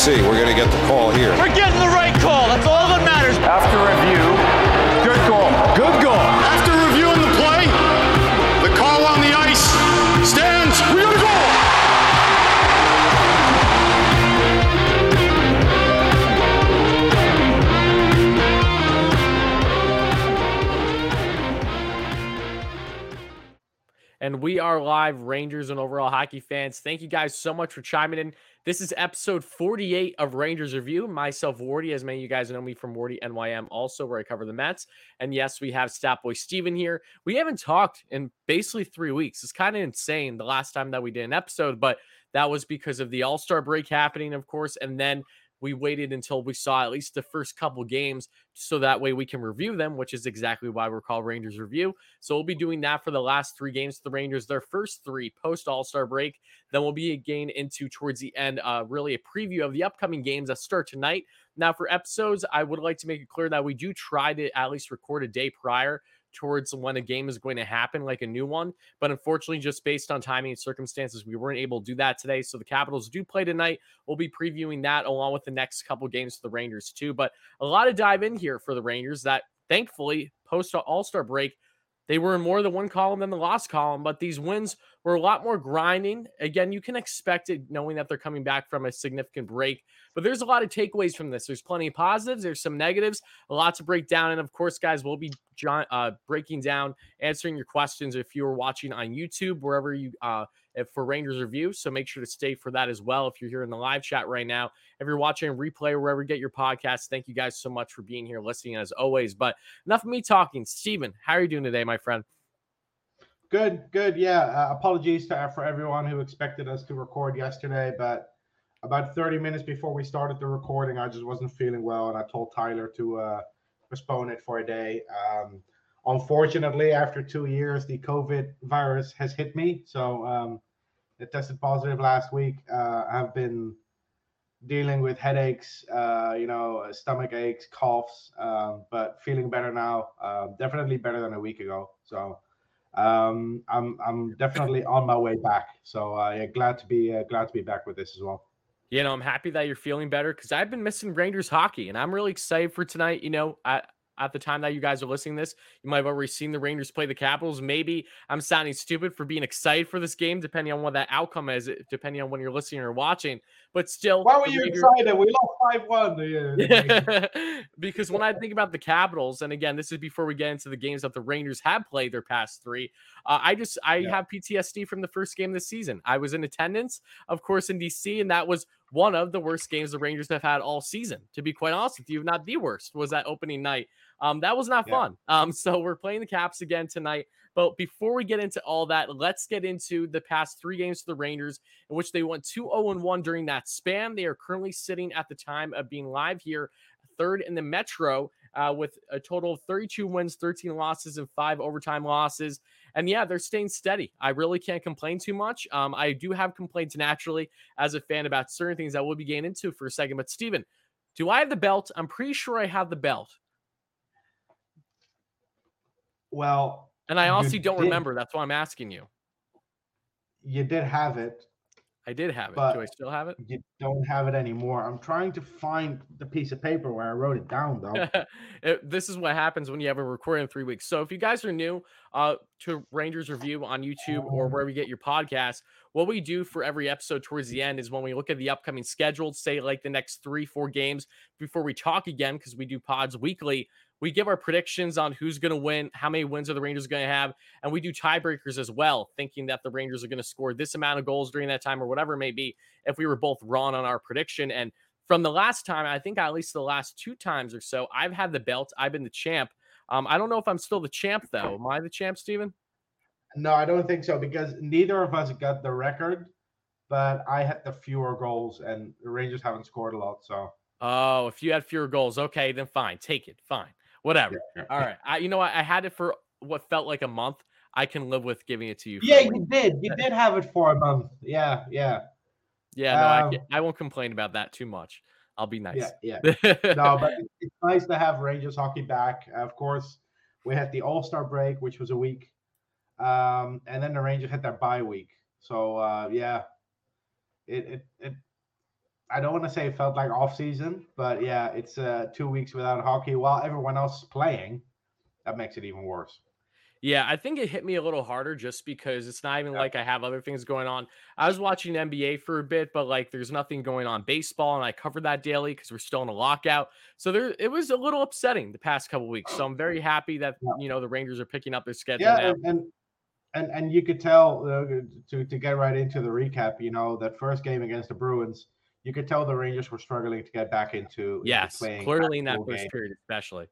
see. We're going to get the call here. We're getting the right call. That's all that matters. After review, good goal. Good goal. After reviewing the play, the call on the ice stands. We got a goal. And we are live, Rangers and overall hockey fans. Thank you guys so much for chiming in. This is episode 48 of Rangers Review. Myself, Wardy, as many of you guys know me from Wardy NYM, also where I cover the Mets. And yes, we have Stat Boy Steven here. We haven't talked in basically three weeks. It's kind of insane the last time that we did an episode, but that was because of the All Star break happening, of course. And then we waited until we saw at least the first couple games so that way we can review them, which is exactly why we're called Rangers Review. So we'll be doing that for the last three games of the Rangers, their first three post All Star break. Then we'll be again into towards the end, uh, really a preview of the upcoming games that start tonight. Now, for episodes, I would like to make it clear that we do try to at least record a day prior towards when a game is going to happen, like a new one. But unfortunately, just based on timing and circumstances, we weren't able to do that today. So the Capitals do play tonight. We'll be previewing that along with the next couple games for the Rangers, too. But a lot of dive in here for the Rangers that thankfully, post All Star break, they were in more than one column than the lost column, but these wins were a lot more grinding. Again, you can expect it knowing that they're coming back from a significant break, but there's a lot of takeaways from this. There's plenty of positives, there's some negatives, a lot to break down. And of course, guys, we'll be uh, breaking down, answering your questions if you are watching on YouTube, wherever you uh, for Rangers review. So make sure to stay for that as well. If you're here in the live chat right now, if you're watching replay wherever you get your podcast, thank you guys so much for being here, listening as always. But enough of me talking. Steven, how are you doing today, my friend? Good, good. Yeah. Uh, apologies to, for everyone who expected us to record yesterday, but about 30 minutes before we started the recording, I just wasn't feeling well, and I told Tyler to uh, postpone it for a day. Um, unfortunately, after two years, the COVID virus has hit me. So um, it tested positive last week. Uh, I've been dealing with headaches, uh, you know, stomach aches, coughs, um, but feeling better now. Uh, definitely better than a week ago. So um, I'm I'm definitely on my way back. So uh, yeah, glad to be uh, glad to be back with this as well. You know, I'm happy that you're feeling better because I've been missing Rangers hockey, and I'm really excited for tonight. You know, I, at the time that you guys are listening this, you might have already seen the Rangers play the Capitals. Maybe I'm sounding stupid for being excited for this game, depending on what that outcome is, depending on when you're listening or watching. But still, why were you Rangers... excited? We lost five one. because when I think about the Capitals, and again, this is before we get into the games that the Rangers have played their past three. Uh, I just I yeah. have PTSD from the first game this season. I was in attendance, of course, in DC, and that was one of the worst games the Rangers have had all season. To be quite honest with you, not the worst, was that opening night. Um, that was not yeah. fun. Um, so we're playing the Caps again tonight. But before we get into all that, let's get into the past three games for the Rangers, in which they went 2 0 1 during that span. They are currently sitting at the time of being live here, third in the Metro, uh, with a total of 32 wins, 13 losses, and five overtime losses. And yeah, they're staying steady. I really can't complain too much. Um, I do have complaints naturally as a fan about certain things that we'll be getting into for a second. But Steven, do I have the belt? I'm pretty sure I have the belt. Well, and I honestly don't did, remember. That's why I'm asking you. You did have it. I did have it. Do I still have it? You don't have it anymore. I'm trying to find the piece of paper where I wrote it down, though. it, this is what happens when you have a recording in three weeks. So if you guys are new uh, to Rangers Review on YouTube or um. wherever you get your podcast, what we do for every episode towards the end is when we look at the upcoming schedule, say like the next three, four games before we talk again, because we do pods weekly we give our predictions on who's going to win, how many wins are the Rangers going to have, and we do tiebreakers as well, thinking that the Rangers are going to score this amount of goals during that time or whatever it may be. If we were both wrong on our prediction, and from the last time, I think at least the last two times or so, I've had the belt. I've been the champ. Um, I don't know if I'm still the champ though. Am I the champ, Steven? No, I don't think so because neither of us got the record, but I had the fewer goals, and the Rangers haven't scored a lot. So. Oh, if you had fewer goals, okay, then fine, take it, fine whatever. All right. I, you know what? I had it for what felt like a month. I can live with giving it to you. Yeah, you did. You did have it for a month. Yeah, yeah. Yeah, no, um, I, I won't complain about that too much. I'll be nice. Yeah, yeah. no, but it's nice to have Rangers hockey back. Of course, we had the All Star break, which was a week, um, and then the Rangers had their bye week. So uh, yeah, it, it it I don't want to say it felt like off season, but yeah, it's uh, two weeks without hockey while everyone else is playing. That makes it even worse. Yeah, I think it hit me a little harder just because it's not even Yeah. like I have other things going on. I was watching NBA for a bit, but like there's nothing going on baseball, and I covered that daily because we're still in a lockout. So there, it was a little upsetting the past couple weeks. So I'm very happy that Yeah. you know the Rangers are picking up their schedule Yeah, now. and, and and and you could tell uh, to to get right into the recap. You know that first game against the Bruins, you could tell the Rangers were struggling to get back into Yes, playing clearly in that first game. period, especially.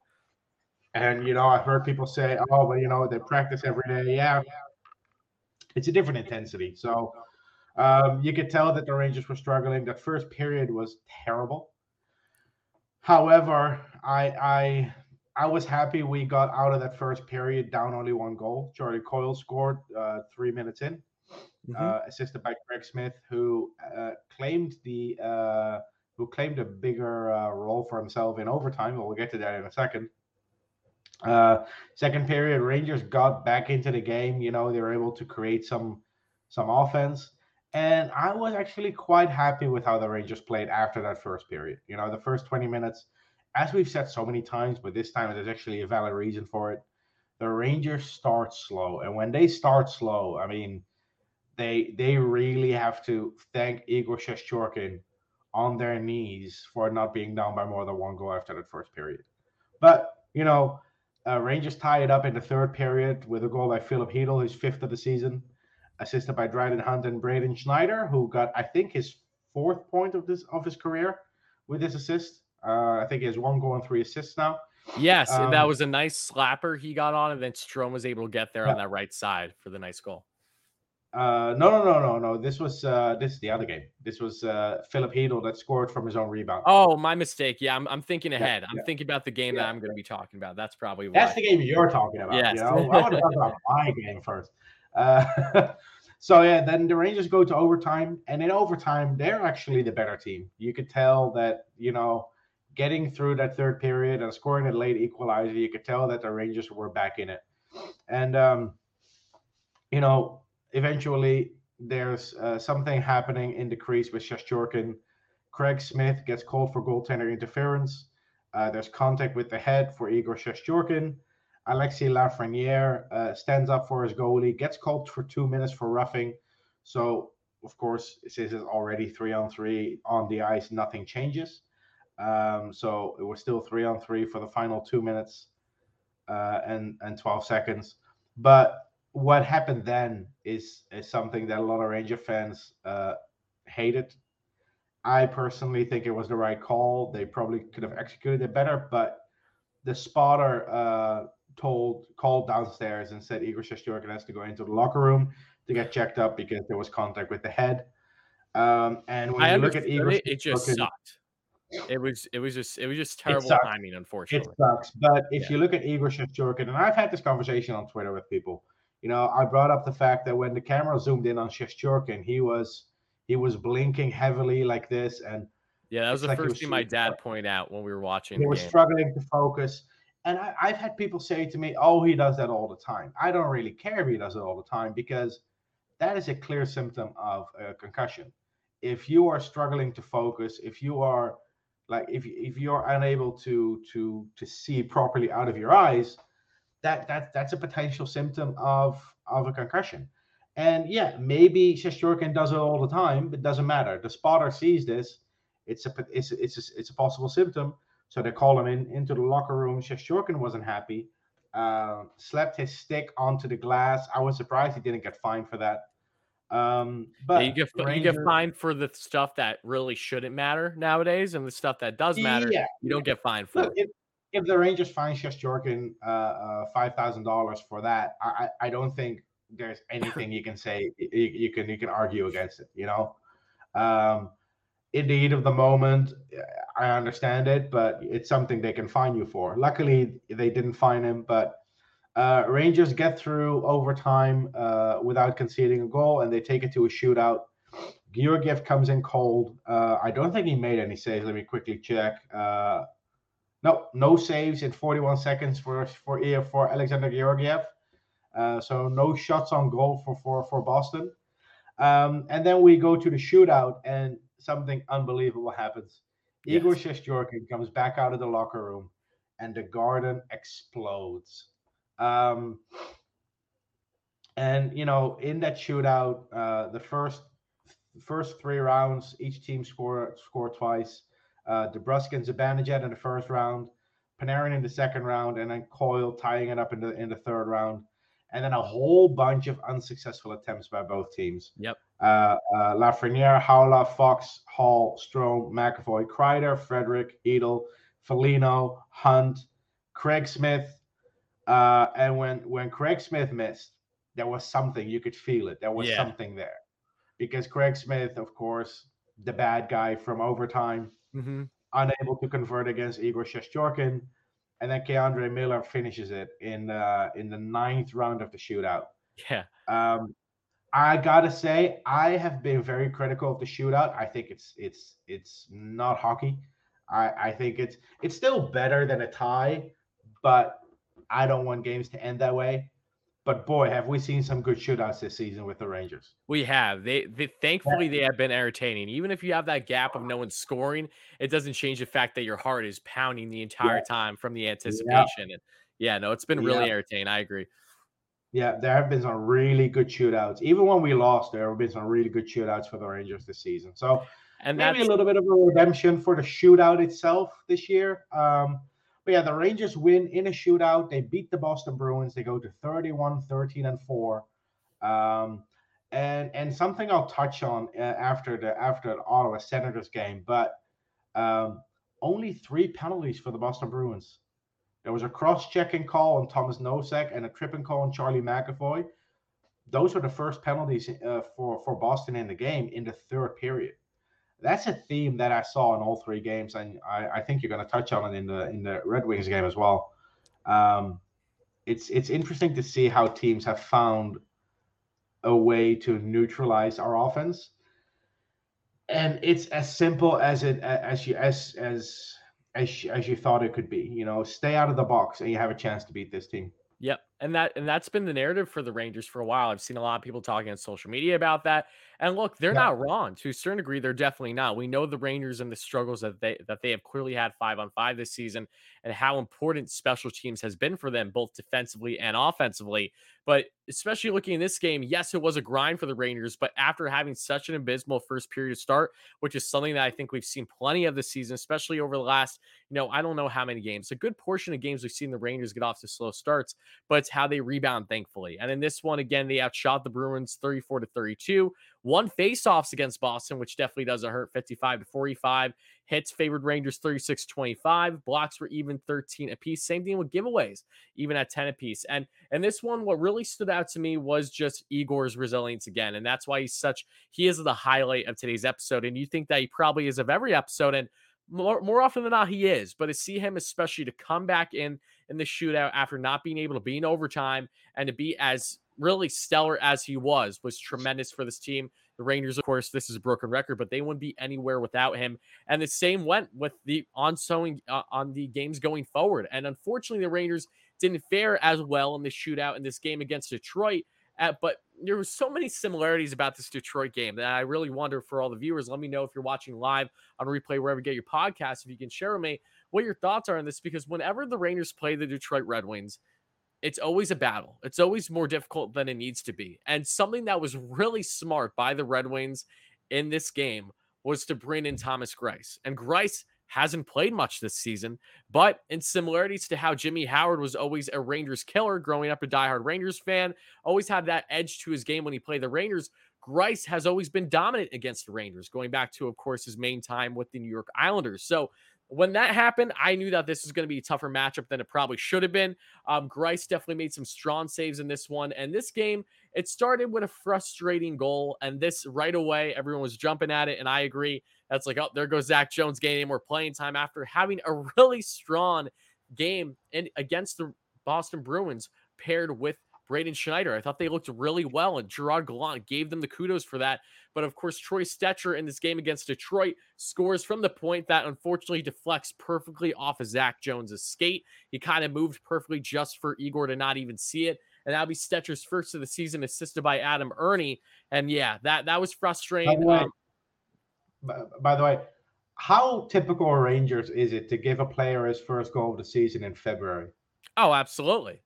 And you know, I've heard people say, "Oh, but you know, they practice every day." Yeah, it's a different intensity. So um, you could tell that the Rangers were struggling. That first period was terrible. However, I I I was happy we got out of that first period down only one goal. Charlie Coyle scored uh, three minutes in, Mhm. uh, assisted by Craig Smith, who uh, claimed the uh, who claimed a bigger role for himself in overtime. But we'll get to that in a second. Uh, second period, Rangers got back into the game. You know, they were able to create some some offense, and I was actually quite happy with how the Rangers played after that first period. You know, the first twenty minutes, as we've said so many times, but this time there's actually a valid reason for it. The Rangers start slow, and when they start slow, I mean, they they really have to thank Igor Shestyorkin on their knees for not being down by more than one goal after that first period. But you know, uh, Rangers tie it up in the third period with a goal by Filip Chytil, his fifth of the season, assisted by Dryden Hunt and Braden Schneider, who got I think his fourth point of this of his career with this assist. Uh, I think he has one goal and three assists now. Yes, and that Um, was a nice slapper he got on, and then Strome was able to get there on that right side for the nice goal. Uh, no, no, no, no, no. This was uh, this is the other game. This was uh, Filip Chytil that scored from his own rebound. Oh, my mistake. Yeah, I'm, I'm thinking ahead. I'm yeah. thinking about the game Yeah, that I'm going to be talking about. That's probably why. That's the game you're talking about. Yes. You know, I want to talk about my game first. Uh, so yeah, then the Rangers go to overtime, and in overtime, they're actually the better team. You could tell that you know, getting through that third period and scoring a late equalizer, you could tell that the Rangers were back in it, and um, you know, eventually there's uh, something happening in the crease with Shestyorkin. Craig Smith gets called for goaltender interference. Uh, there's contact with the head for Igor Shestyorkin. Alexis Lafreniere uh, stands up for his goalie, gets called for two minutes for roughing. So, of course, since it's already three on three on the ice, nothing changes. Um, so it was still three on three for the final two minutes uh, and and 12 seconds. But what happened then is is something that a lot of Ranger fans uh, hated. I personally think it was the right call. They probably could have executed it better, but the spotter uh, told called downstairs and said Igor Shestyorkin has to go into the locker room to get checked up because there was contact with the head. Um, and when I you look at Igor, it. It just sucked. It was. It was just. It was just terrible timing, It sucks. But if Yeah. you look at Igor Shestyorkin, and I've had this conversation on Twitter with people, you know, I brought up the fact that when the camera zoomed in on Shestyorkin, he was he was blinking heavily like this, and Yeah, that was the like first was thing my dad pointed out when we were watching he was game. struggling to focus. And I, I've had people say to me, "Oh, he does that all the time." I don't really care if he does it all the time because that is a clear symptom of a concussion. If you are struggling to focus, if you are like if if you're unable to to to see properly out of your eyes, that that that's a potential symptom of of a concussion. And yeah, maybe Shestyorkin does it all the time. It doesn't matter. The spotter sees this. It's a it's it's a, it's a possible symptom. So they call him in into the locker room. Shestyorkin wasn't happy. Uh, slapped his stick onto the glass. I was surprised he didn't get fined for that. Um, but Yeah, you get you get fined for the stuff that really shouldn't matter nowadays, and the stuff that does matter, Yeah, you don't get fined for. Look, if, if the Rangers fine Shestyorkin uh, uh, five thousand dollars for that, I, I I don't think there's anything you can say you, you can you can argue against it. You know, um, in the heat of the moment, I understand it, but it's something they can fine you for. Luckily, they didn't fine him, but. Uh, Rangers get through overtime uh, without conceding a goal, and they take it to a shootout. Georgiev comes in cold. Uh, I don't think he made any saves. Let me quickly check. No, no saves in 41 seconds for for for Alexander Georgiev. Uh, so no shots on goal for for for Boston. Um, and then we go to the shootout, and something unbelievable happens. Yes. Igor Shestyorkin comes back out of the locker room, and the garden explodes. Um, and you know, in that shootout, uh, the first first three rounds, each team score score twice. Uh, DeBrusk and Zibanejad in the first round, Panarin in the second round, and then Coyle tying it up in the in the third round, and then a whole bunch of unsuccessful attempts by both teams. Yep. Uh, uh, Lafreniere, Haula, Fox, Hall, Strome, McAvoy, Kreider, Frederic, Chytil, Foligno, Hunt, Craig Smith, uh, and when when Craig Smith missed, there was something you could feel it. There was Yeah. something there, because Craig Smith, of course, the bad guy from overtime, Mm-hmm. unable to convert against Igor Shestyorkin, and then K'Andre Miller finishes it in uh, in the ninth round of the shootout. Yeah. Um, I gotta say, I have been very critical of the shootout. I think it's it's it's not hockey. I I think it's it's still better than a tie, but I don't want games to end that way. But boy, have we seen some good shootouts this season with the Rangers. We have. They, they thankfully they have been entertaining. Even if you have that gap of no one scoring, it doesn't change the fact that your heart is pounding the entire time from the anticipation. And yeah, no, it's been really Yeah. entertaining. I agree. Yeah, there have been some really good shootouts. Even when we lost, there have been some really good shootouts for the Rangers this season. So And maybe that's a little bit of a redemption for the shootout itself this year. Um, but yeah, the Rangers win in a shootout. They beat the Boston Bruins. They go to 31, 13, and 4. Um, and and something I'll touch on uh, after the after the Ottawa Senators game, but um, only three penalties for the Boston Bruins. There was a cross-checking call on Thomas Nosek and a tripping call on Charlie McAvoy. Those were the first penalties uh, for for Boston in the game in the third period that's a theme that I saw in all three games, and I, I think you're going to touch on it in the in the Red Wings game as well. Um, it's it's interesting to see how teams have found a way to neutralize our offense, and it's as simple as it as you as as as you- as you thought it could be. You know, stay out of the box, and you have a chance to beat this team. Yep. And that and that's been the narrative for the Rangers for a while. I've seen a lot of people talking on social media about that. And look, they're Yeah. not wrong. To a certain degree, they're definitely not. We know the Rangers and the struggles that they that they have clearly had five on five this season and how important special teams has been for them, both defensively and offensively. But especially looking in this game, yes, it was a grind for the Rangers, but after having such an abysmal first period start, which is something that I think we've seen plenty of this season, especially over the last, you know, I don't know how many games. A good portion of games we've seen the Rangers get off to slow starts but how they rebound, thankfully. And in this one, again, they outshot the Bruins 34 to 32. One faceoffs against Boston, which definitely doesn't hurt 55 to 45. Hits favored Rangers 36 25. Blocks were even 13 apiece. Same thing with giveaways, even at 10 apiece. And and this one, what really stood out to me was just Igor's resilience again. And that's why he's such, he is the highlight of today's episode. And you think that he probably is of every episode. And more, more often than not, he is. But to see him, especially to come back in in the shootout after not being able to be in overtime and to be as really stellar as he was was tremendous for this team. The Rangers, of course, this is a broken record, but they wouldn't be anywhere without him. And the same went with the ongoing uh, on the games going forward. And unfortunately, the Rangers didn't fare as well in the shootout in this game against Detroit. Uh, but there were so many similarities about this Detroit game that I really wonder for all the viewers. Let me know if you're watching live on replay wherever you get your podcast. If you can share with me what your thoughts are on this, because whenever the Rangers play the Detroit Red Wings, it's always a battle. It's always more difficult than it needs to be. And something that was really smart by the Red Wings in this game was to bring in Thomas Greiss. And Greiss hasn't played much this season, but in similarities to how Jimmy Howard was always a Rangers killer growing up a diehard Rangers fan, always had that edge to his game when he played the Rangers. Greiss has always been dominant against the Rangers, going back to, of course, his main time with the New York Islanders. So when that happened, I knew that this was going to be a tougher matchup than it probably should have been. Um, Greiss definitely made some strong saves in this one. And this game, it started with a frustrating goal. And this right away, everyone was jumping at it. And I agree. That's like, oh, there goes Zach Jones getting more playing time after having a really strong game in, against the Boston Bruins paired with Braden Schneider. I thought they looked really well, and Gerard Gallant gave them the kudos for that. But of course, Troy Stecher in this game against Detroit scores from the point that unfortunately deflects perfectly off of Zach Jones' skate. He kind of moved perfectly just for Igor to not even see it. And that'll be Stecher's first of the season, assisted by Adam Erne. And yeah, that that was By frustrating. the way, Um, by the way, how typical Rangers is it to give a player his first goal of the season in February? Oh, absolutely.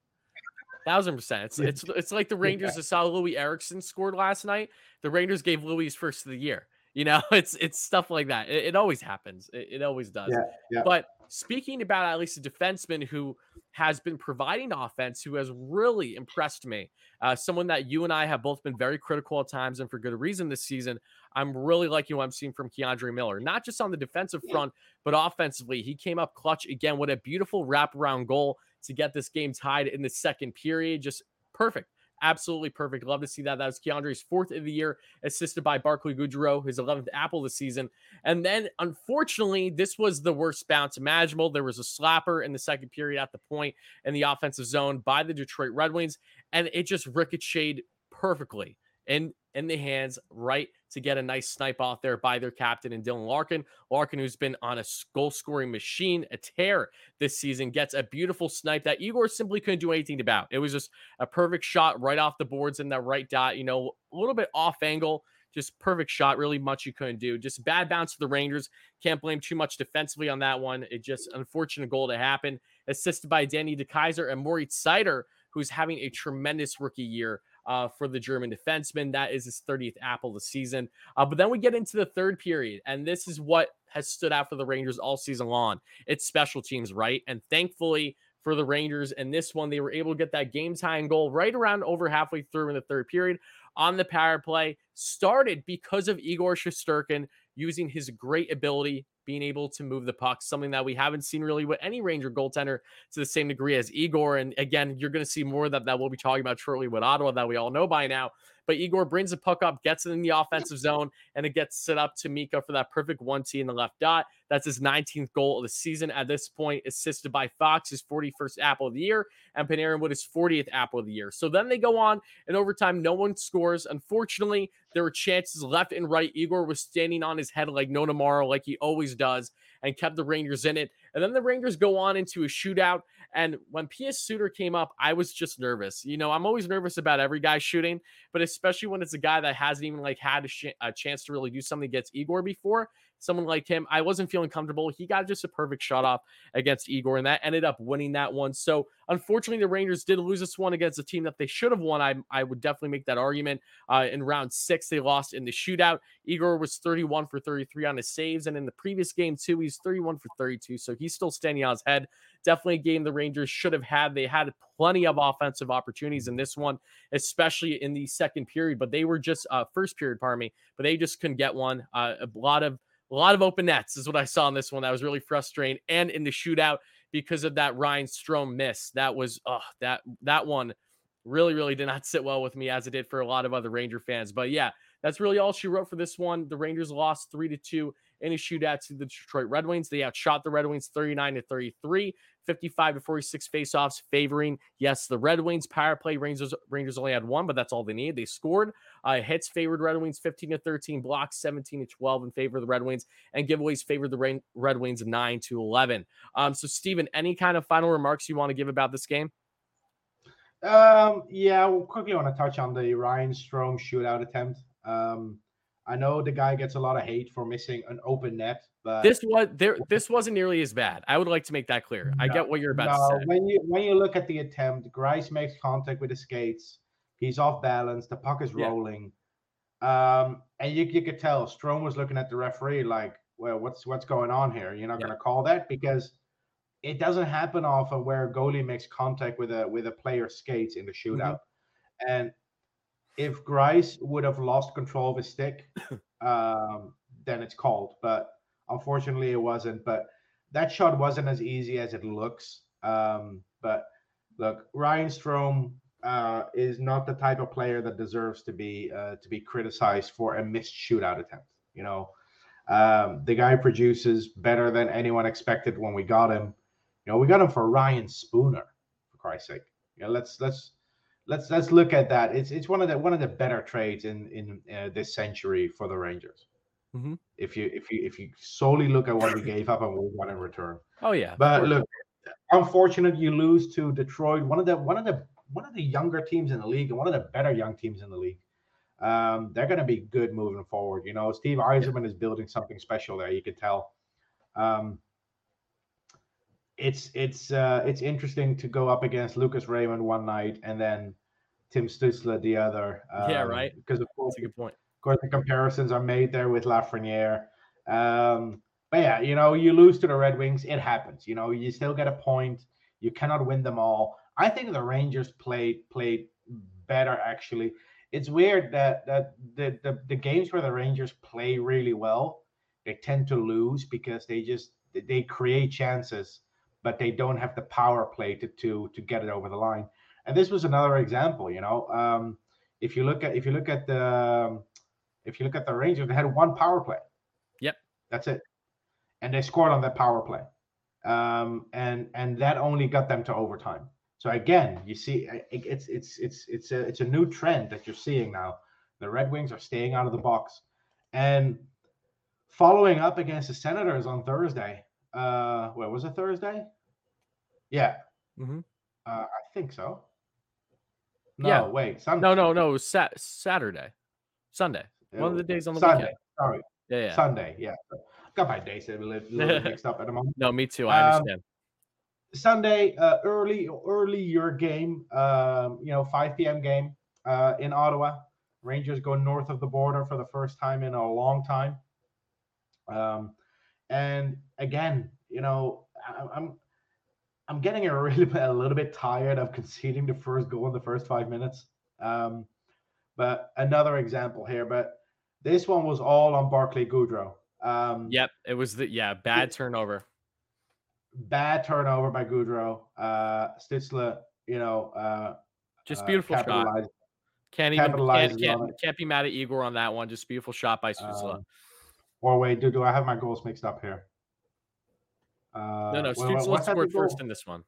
Thousand percent. It's it's it's like the Rangers that saw Louis Erickson scored last night. The Rangers gave Louis his first of the year. You know, it's it's stuff like that. It, it always happens. It, it always does. Yeah, yeah. But speaking about at least a defenseman who has been providing offense, who has really impressed me, uh, someone that you and I have both been very critical at times and for good reason this season. I'm really liking what I'm seeing from K'Andre Miller, not just on the defensive front, but offensively. He came up clutch again with a beautiful wraparound goal to get this game tied in the second period. Just perfect. Absolutely perfect. Love to see that. That was K'Andre's fourth of the year, assisted by Barclay Goodrow, his 11th apple this season. And then, unfortunately, this was the worst bounce imaginable. There was a slapper in the second period at the point in the offensive zone by the Detroit Red Wings, and it just ricocheted perfectly in in the hands right to get a nice snipe off there by their captain and Dylan Larkin. Larkin, who's been on a goal scoring machine, a tear this season, gets a beautiful snipe that Igor simply couldn't do anything about. It was just a perfect shot right off the boards in that right dot, you know, a little bit off angle. Just perfect shot, really much you couldn't do. Just bad bounce to the Rangers. Can't blame too much defensively on that one. It just unfortunate goal to happen. Assisted by Danny DeKeyser and Moritz Seider, who's having a tremendous rookie year uh, for the German defenseman. That is his 30th apple of the season. Uh, but then we get into the third period, and this is what has stood out for the Rangers all season long. It's special teams, right? And thankfully for the Rangers, in this one, they were able to get that game tying goal right around over halfway through in the third period on the power play. Started because of Igor Shestyorkin using his great ability being able to move the puck, something that we haven't seen really with any Ranger goaltender to the same degree as Igor. And again, you're going to see more of that that we'll be talking about shortly with Ottawa that we all know by now. But Igor brings the puck up, gets it in the offensive zone, and it gets set up to Mika for that perfect one T in the left dot. That's his 19th goal of the season at this point, assisted by Fox, his 41st apple of the year, and Panarin with his 40th apple of the year. So then they go on in overtime. No one scores. Unfortunately, there were chances left and right. Igor was standing on his head like no tomorrow, like he always does, and kept the Rangers in it. And then the Rangers go on into a shootout. And when Pius Suter came up, I was just nervous. You know, I'm always nervous about every guy shooting, but especially when it's a guy that hasn't even like had a, sh- a chance to really do something against Igor before. Someone like him, I wasn't feeling comfortable. He got just a perfect shot off against Igor, and that ended up winning that one. So, unfortunately, the Rangers did lose this one against a team that they should have won. I, I would definitely make that argument. Uh, in round six, they lost in the shootout. Igor was 31 for 33 on his saves, and in the previous game, too, he's 31 for 32. So, he's still standing on his head. Definitely a game the Rangers should have had. They had plenty of offensive opportunities in this one, especially in the second period, but they were just uh, first period, pardon me, but they just couldn't get one. Uh, a lot of a lot of open nets is what I saw in this one. That was really frustrating. And in the shootout, because of that Ryan Strome miss, that was oh that that one really really did not sit well with me as it did for a lot of other Ranger fans. But yeah, that's really all she wrote for this one. The Rangers lost three to two in a shootout to the Detroit Red Wings. They outshot the Red Wings 39 to 33, 55 to 46 faceoffs, favoring, yes, the Red Wings. Power play Rangers Rangers only had one, but that's all they needed. They scored. Uh, hits favored Red Wings 15 to 13, blocks 17 to 12 in favor of the Red Wings, and giveaways favored the Red Wings 9 to 11. Um, so, Steven, any kind of final remarks you want to give about this game? Um, yeah, well, quickly want to touch on the Ryan Strome shootout attempt. Um, I know the guy gets a lot of hate for missing an open net, but This was there. This wasn't nearly as bad. I would like to make that clear. I get what you're about no, to say. when you when you look at the attempt, Greiss makes contact with the skates. He's off balance. The puck is Yeah. rolling, um, and you you could tell Strome was looking at the referee like, "Well, what's what's going on here? You're not Yeah. going to call that because it doesn't happen often where a goalie makes contact with a with a player skates in the Mm-hmm. shootout, and if Greiss would have lost control of his stick, um, then it's called. But unfortunately, it wasn't. But that shot wasn't as easy as it looks. Um, but look, Ryan Strome uh, is not the type of player that deserves to be uh, to be criticized for a missed shootout attempt. You know, um, the guy produces better than anyone expected when we got him. You know, we got him for Ryan Spooner, for Christ's sake. You know, let's let's let's let's look at that. It's it's one of the one of the better trades in in uh, this century for the Rangers. Mhm. If you if you if you solely look at what we gave up and what we got in return. Oh yeah, But look, unfortunate you lose to Detroit, one of the one of the one of the younger teams in the league and one of the better young teams in the league. Um, they're going to be good moving forward. You know, Steve Yzerman is building something special there. You could tell. Um, it's it's uh, it's interesting to go up against Lucas Raymond one night and then Tim Stützle the other. Um, Yeah, right. Because of course, That's a good point. of course, the comparisons are made there with Lafreniere. Um, but yeah, you know, you lose to the Red Wings, it happens. You know, you still get a point. You cannot win them all. I think the Rangers played played better actually. It's weird that that the, the the games where the Rangers play really well, they tend to lose because they just they create chances, but they don't have the power play to to to get it over the line. And this was another example. You know, um, if you look at if you look at the um, if you look at the Rangers, they had one power play. Yep. That's it. And they scored on that power play. Um, and and that only got them to overtime. So again, you see it- it's it's it's it's a it's a new trend that you're seeing now. The Red Wings are staying out of the box. And following up against the Senators on Thursday, uh what was it Thursday? Yeah. Mhm. Uh, I think so. No, Yeah. wait, Sunday. No, no, no. It was Sat- Saturday, Sunday. One of the days on the Sunday. weekend. Sorry, Yeah, yeah. Sunday. Yeah, got my days a little, little mixed up at the moment. No, me too. I Um, understand. Sunday, uh, early, early your game. Um, you know, 5 p.m. game uh, in Ottawa. Rangers go north of the border for the first time in a long time. Um, and again, you know, I, I'm I'm getting a really a little bit tired of conceding the first goal in the first five minutes. Um, but another example here, but this one was all on Barclay Goodrow. Um, Yep, it was the yeah bad turnover. bad turnover by Goodrow. Uh, Stützle, you know, uh, Just uh, beautiful shot. Can't even can't, can't, can't be mad at Igor on that one. Just beautiful shot by Stützle. Um, or wait, do, do I have my goals mixed up here? Uh, no, no, wait, wait, Stützle what's that scored first in this one.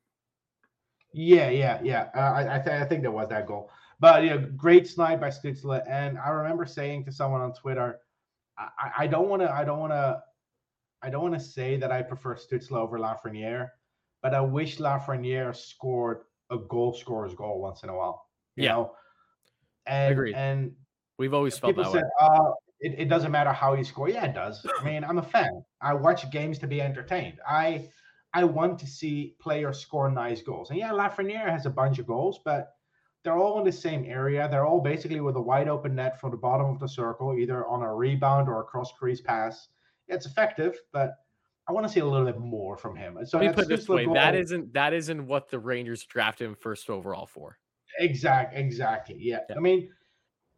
Yeah, yeah, yeah. Uh, I I, th- I think there was that goal, but yeah, great snipe by Stützle. And I remember saying to someone on Twitter, I, don't want to, I don't want to, I don't want to say that I prefer Stutzler over Lafreniere, but I wish Lafreniere scored a goal scorer's goal once in a while. You Yeah. know, and Agreed. and We've always felt that said, way. uh, it, it doesn't matter how you score. Yeah, it does. I mean, I'm a fan. I watch games to be entertained. I I want to see players score nice goals. And yeah, Lafreniere has a bunch of goals, but they're all in the same area. They're all basically with a wide open net from the bottom of the circle, either on a rebound or a cross crease pass. It's effective, but I want to see a little bit more from him. So Let me put this way: that isn't that isn't what the Rangers drafted him first overall for. Exact, exactly. Yeah. Yeah. I mean,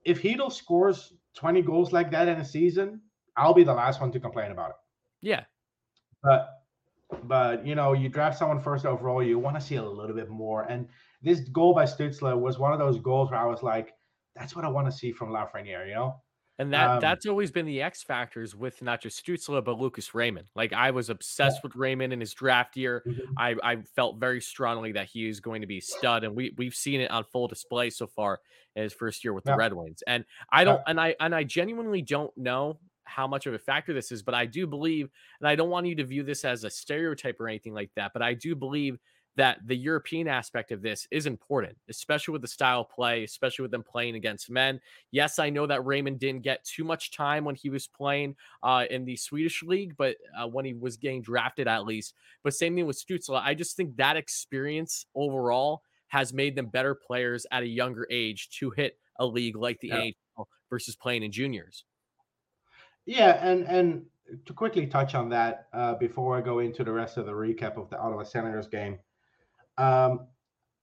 if Chytil scores 20 goals like that in a season, I'll be the last one to complain about it. Yeah, But but you know, you draft someone first overall, you want to see a little bit more. And this goal by Stützle was one of those goals where I was like, that's what I want to see from Lafreniere, you know? And that Um, that's always been the X factors with not just Stützle but Lucas Raymond. Like I was obsessed with Raymond in his draft year. I, I felt very strongly that he is going to be stud, and we we've seen it on full display so far in his first year with the Red Wings. And I don't, and I and I genuinely don't know how much of a factor this is, but I do believe, and I don't want you to view this as a stereotype or anything like that, but I do believe that the European aspect of this is important, especially with the style of play, especially with them playing against men. Yes, I know that Raymond didn't get too much time when he was playing uh, in the Swedish league, but uh, when he was getting drafted at least. But same thing with Stützle. I just think that experience overall has made them better players at a younger age to hit a league like the Yeah. NHL versus playing in juniors. Yeah, and and to quickly touch on that uh, before I go into the rest of the recap of the Ottawa Senators game, um,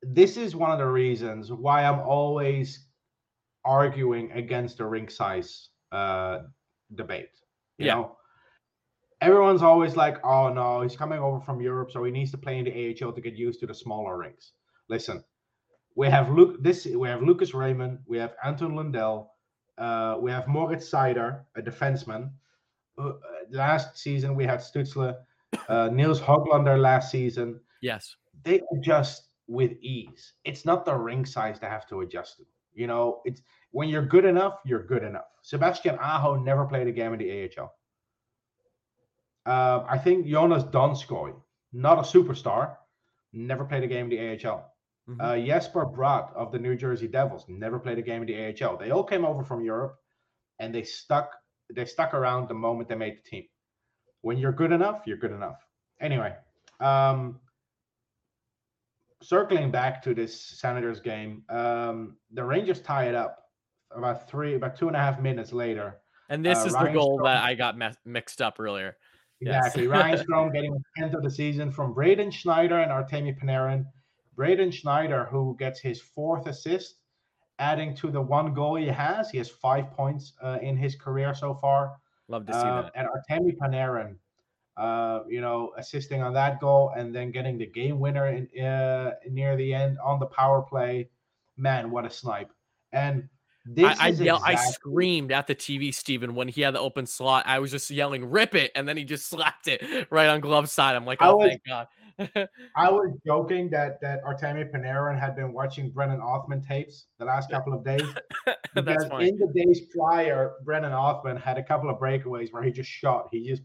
this is one of the reasons why I'm always arguing against the rink size uh, debate. You Yeah. know, everyone's always like, "Oh no, he's coming over from Europe, so he needs to play in the AHL to get used to the smaller rinks." Listen, we have Luke. This we have Lucas Raymond, we have Anton Lundell, uh, we have Moritz Seider, a defenseman. Uh, uh, last season we had Stützle, uh, Niels Hoglander last season. Yes. They adjust with ease. It's not the ring size to have to adjust to. You know, it's when you're good enough, you're good enough. Sebastian Aho never played a game in the AHL. Uh, I think Joonas Donskoi, not a superstar, never played a game in the AHL. Mhm. Uh, Jesper Bratt of the New Jersey Devils never played a game in the AHL. They all came over from Europe, and they stuck they stuck around the moment they made the team. When you're good enough, you're good enough. Anyway, um, circling back to this Senators game, um, the Rangers tie it up about three, about two and a half minutes later. And this Uh, is the goal Strome- that I got me- mixed up earlier. Yes. Exactly. Ryan Strome getting his 10th of the season from Braden Schneider and Artemi Panarin. Braden Schneider, who gets his fourth assist, adding to the one goal he has. He has five points uh, in his career so far. Love to see Uh, that. and Artemi Panarin, uh, you know, assisting on that goal and then getting the game winner in, uh, near the end on the power play. Man, what a snipe! And this I, I, is yell, I screamed at the TV, Stephen, when he had the open slot. I was just yelling, rip it. And then he just slapped it right on glove side. I'm like, oh, was- thank God. I was joking that that Artemi Panarin had been watching Brennan Othmann tapes the last couple of days because That's in the days prior, Brennan Othmann had a couple of breakaways where he just shot. He just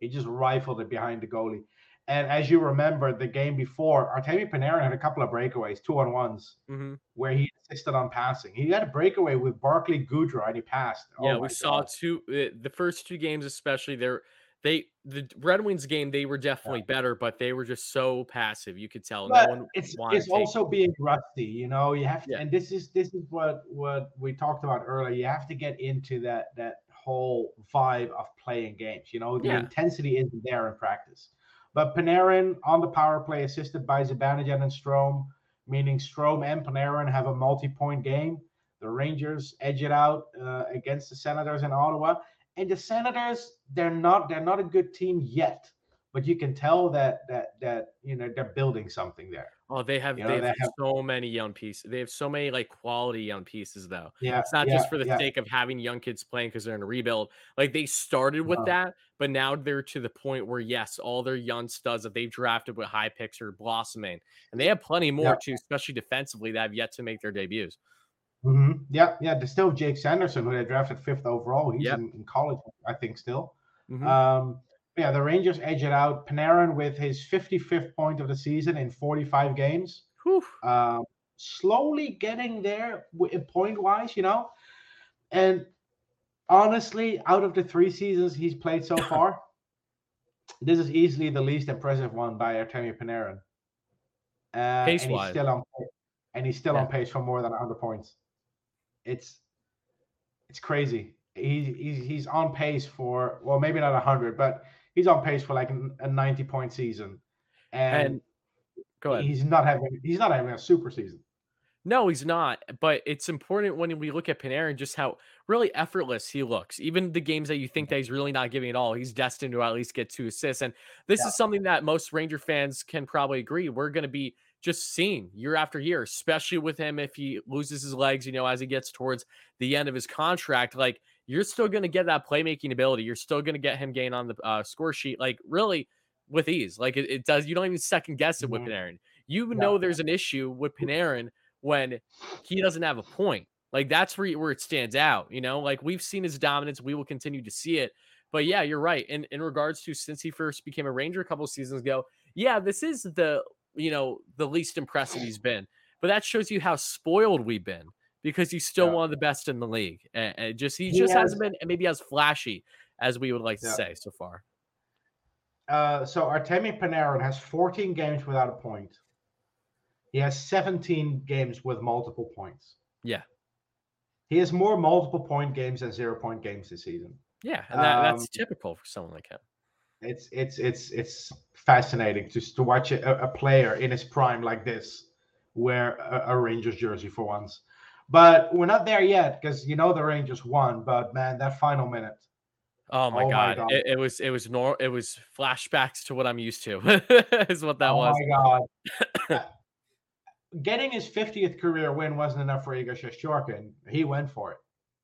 he just rifled it behind the goalie. And as you remember, the game before, Artemi Panarin had a couple of breakaways, two on ones, hmm where he assisted on passing. He had a breakaway with Barclay Goodrow and he passed. Oh Yeah, we saw two uh, the first two games, especially there. They the Red Wings game, they were definitely better, but they were just so passive. You could tell. but no one it's it's also being rusty you know you have to Yeah. and this is this is what what we talked about earlier you have to get into that that whole vibe of playing games you know? The Yeah. intensity isn't there in practice. But Panarin on the power play assisted by Zibanejad and Strome meaning Strome and Panarin have a multi-point game. The Rangers edge it out uh, against the Senators in Ottawa. And the Senators they're not they're not a good team yet. But you can tell that that that you know they're building something there Oh, they have You know, they they have have- so many young pieces. They have so many like quality young pieces though. Yeah, It's not yeah, just for the yeah. sake of having young kids playing because they're in a rebuild. Like they started with No. that, but now they're to the point where yes, all their young studs that they've drafted with high picks are blossoming, and they have plenty more Yeah. too, especially defensively that have yet to make their debuts. hmm Yeah, yeah. There's still Jake Sanderson, who they drafted fifth overall. He's Yep. in, in college, I think, still. Mhm. Um, yeah, the Rangers edge it out. Panarin with his 55th point of the season in 45 games. Um, slowly getting there point wise, you know. And honestly, out of the three seasons he's played so far, this is easily the least impressive one by Artemi Panarin. Uh, and he's Pace-wise. still on and he's still Yeah. on pace for more than 100 points. It's it's crazy. He, he's he's on pace for well, maybe not 100, but he's on pace for like a a 90 point season. And, And go ahead. he's not having he's not having a super season. No, he's not. But it's important when we look at Panarin just how really effortless he looks. Even the games that you think that he's really not giving at all, he's destined to at least get two assists. And this Yeah. is something that most Ranger fans can probably agree. We're going to be just seeing year after year, especially with him if he loses his legs, you know, as he gets towards the end of his contract. Like you're still going to get that playmaking ability. You're still going to get him gain on the uh, score sheet, like really with ease. Like it, it does. You don't even second guess it with Mhm. Panarin. You Yeah. know there's an issue with Panarin when he doesn't have a point. Like that's where where it stands out. You know, like we've seen his dominance. We will continue to see it. But yeah, you're right. In in regards to since he first became a Ranger a couple seasons ago, yeah, this is the you know the least impressive he's been. But that shows you how spoiled we've been because he's still Yeah. one of the best in the league. And, and just he, He just has- hasn't been maybe as flashy as we would like to Yeah. say so far. Uh, so Artemi Panarin has 14 games without a point. He has 17 games with multiple points. Yeah. He has more multiple point games than zero point games this season. Yeah, and that, that's Um, typical for someone like him. It's it's it's it's fascinating just to watch a, a player in his prime like this wear a, a Rangers jersey for once. But we're not there yet because you know the Rangers won. But man, that final minute. Oh my oh my god, God. It, it was it was nor it was flashbacks to what I'm used to. is what that oh was. Oh my god. Uh, getting his 50th career win wasn't enough for Igor Shestyorkin. He went for it.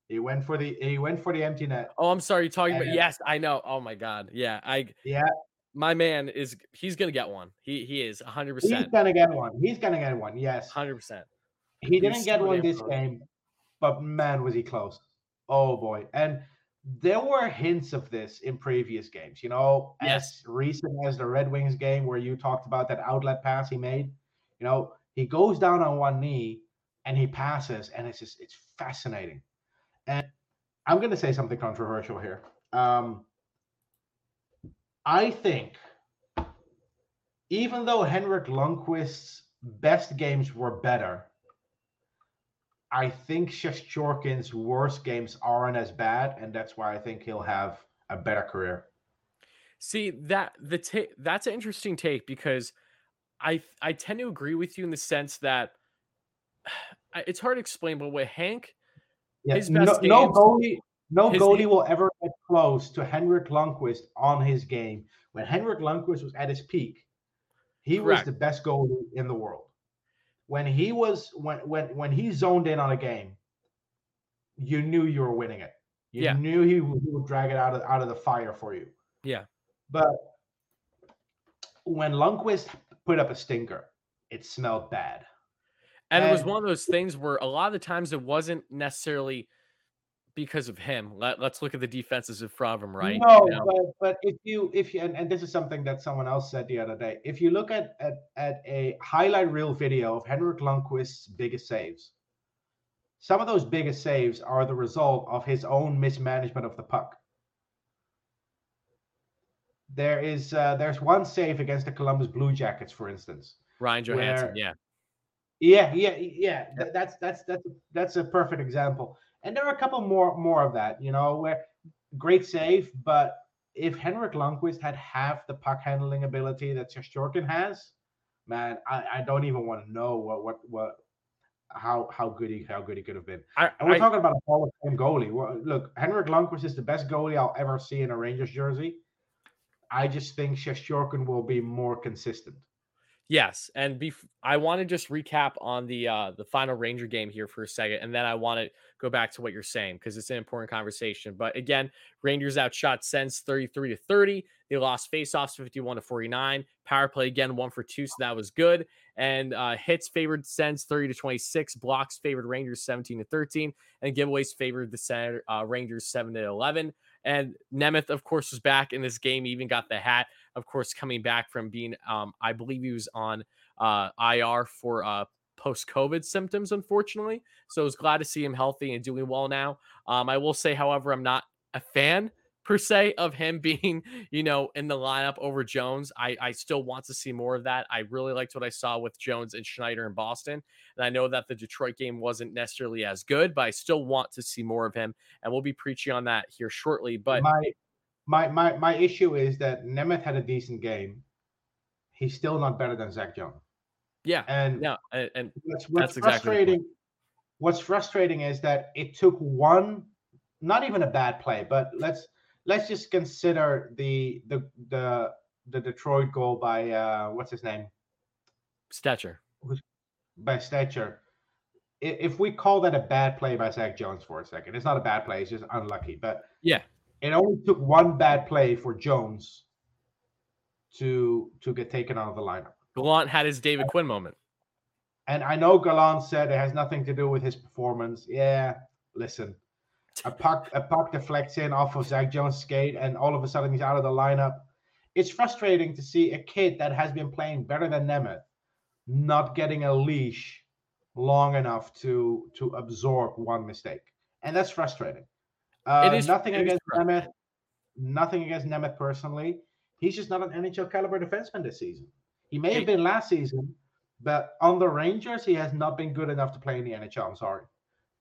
He went for the he went for the empty net. Oh, I'm sorry. You're talking about yes, I know. Oh my god, yeah. I Yeah, my man is he's gonna get one. He he is 100 percent he's gonna get one. He's gonna get one. Yes, 100. percent he didn't get one this game, but man, was he close. Oh boy, and there were hints of this in previous games. You know, Yes. as recent as the Red Wings game where you talked about that outlet pass he made. You know, He goes down on one knee and he passes, and it's just it's fascinating. And I'm going to say something controversial here. Um, I think, even though Henrik Lundqvist's best games were better, I think Shestyorkin's worst games aren't as bad, and that's why I think he'll have a better career. See that the ta- that's an interesting take because I I tend to agree with you in the sense that it's hard to explain, but with Hank, Yeah, His no, best no games- goalie, no goalie will ever get close to Henrik Lundqvist on his game. When Henrik Lundqvist was at his peak, he was the best goalie in the world. When he was when when when he zoned in on a game, you knew you were winning it. You Yeah. knew he would, he would drag it out of out of the fire for you. Yeah. But when Lundqvist put up a stinker, it smelled bad. and it was one of those things where a lot of the times it wasn't necessarily because of him. Let, let's look at the defenses of him, right? No, You know? but but if you if you and, and this is something that someone else said the other day. If you look at at, at a highlight reel video of Henrik Lundqvist's biggest saves, some of those biggest saves are the result of his own mismanagement of the puck. There is uh, there's one save against the Columbus Blue Jackets, for instance. Ryan Johansen, where- yeah. Yeah, yeah, yeah. th- that's that's that's that's a perfect example. And there are a couple more more of that, you know, where great save, but if Henrik Lundqvist had half the puck handling ability that Shestyorkin has, man, I, I don't even want to know what what what how how good he how good he could have been. I, And we're I- talking about a Hall of Fame goalie. Well, look, Henrik Lundqvist is the best goalie I'll ever see in a Rangers jersey. I just think Shestyorkin will be more consistent. Yes, and bef- I want to just recap on the uh the final Ranger game here for a second, and then I want to go back to what you're saying because it's an important conversation. But again, Rangers outshot Sens 33 to 30. They lost faceoffs 51 to 49. Power play again one for two, so that was good. And uh, hits favored Sens 30 to 26. Blocks favored Rangers 17 to 13, and giveaways favored the Sen- uh, Rangers 7 to 11. And Nemeth, of course, was back in this game. He Even got the hat of course, coming back from being, um, I believe he was on uh, IR for uh, post COVID symptoms, unfortunately. So I was glad to see him healthy and doing well now. Um, I will say, however, I'm not a fan per se of him being, you know, in the lineup over Jones. I, I still want to see more of that. I really liked what I saw with Jones and Schneider in Boston. And I know that the Detroit game wasn't necessarily as good, but I still want to see more of him. And we'll be preaching on that here shortly. But my my my my issue is that Nemeth had a decent game. He's still not better than Zach Jones. yeah, And yeah. And, and what's, what's that's exactly frustrating, what's frustrating is that it took one, not even a bad play, but let's let's just consider the the the the Detroit goal by uh what's his name Stecher. by Stecher. If we call that a bad play by Zach Jones for a second, it's not a bad play; it's just unlucky. But Yeah. It only took one bad play for Jones to to get taken out of the lineup. Gallant had his David Quinn moment. And I know Gallant said it has nothing to do with his performance. Yeah, listen, a puck a puck deflects in off of Zach Jones' skate, and all of a sudden he's out of the lineup. It's frustrating to see a kid that has been playing better than Nemeth not getting a leash long enough to to absorb one mistake, and that's frustrating. Uh, It is- nothing it is against frustrating. Nemeth. Nothing against Nemeth personally. He's just not an NHL caliber defenseman this season. He may have been last season, but on the Rangers, he has not been good enough to play in the NHL. I'm sorry,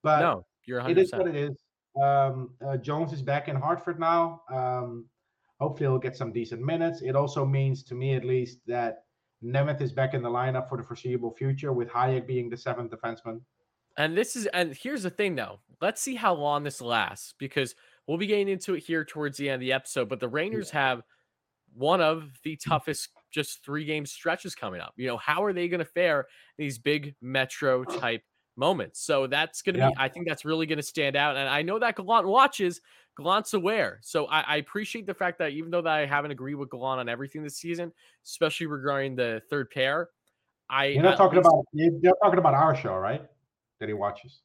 but no, you're it 100. is what it is. Um, uh, Jones is back in Hartford now. Um, hopefully, he'll get some decent minutes. It also means, to me at least, that Nemeth is back in the lineup for the foreseeable future, with Hajek being the seventh defenseman. And this is and here's the thing though. Let's see how long this lasts because we'll be getting into it here towards the end of the episode. But the Rangers have one of the mm. toughest just three game stretches coming up. You know, how are they going to fare these big metro type moments? So that's going to Yeah. be, I think that's really going to stand out. And I know that Gallant watches, Gallant's aware. So I, I appreciate the fact that even though that I haven't agreed with Gallant on everything this season, especially regarding the third pair, I You're not talking least- about you're talking about our show, right? That he watches.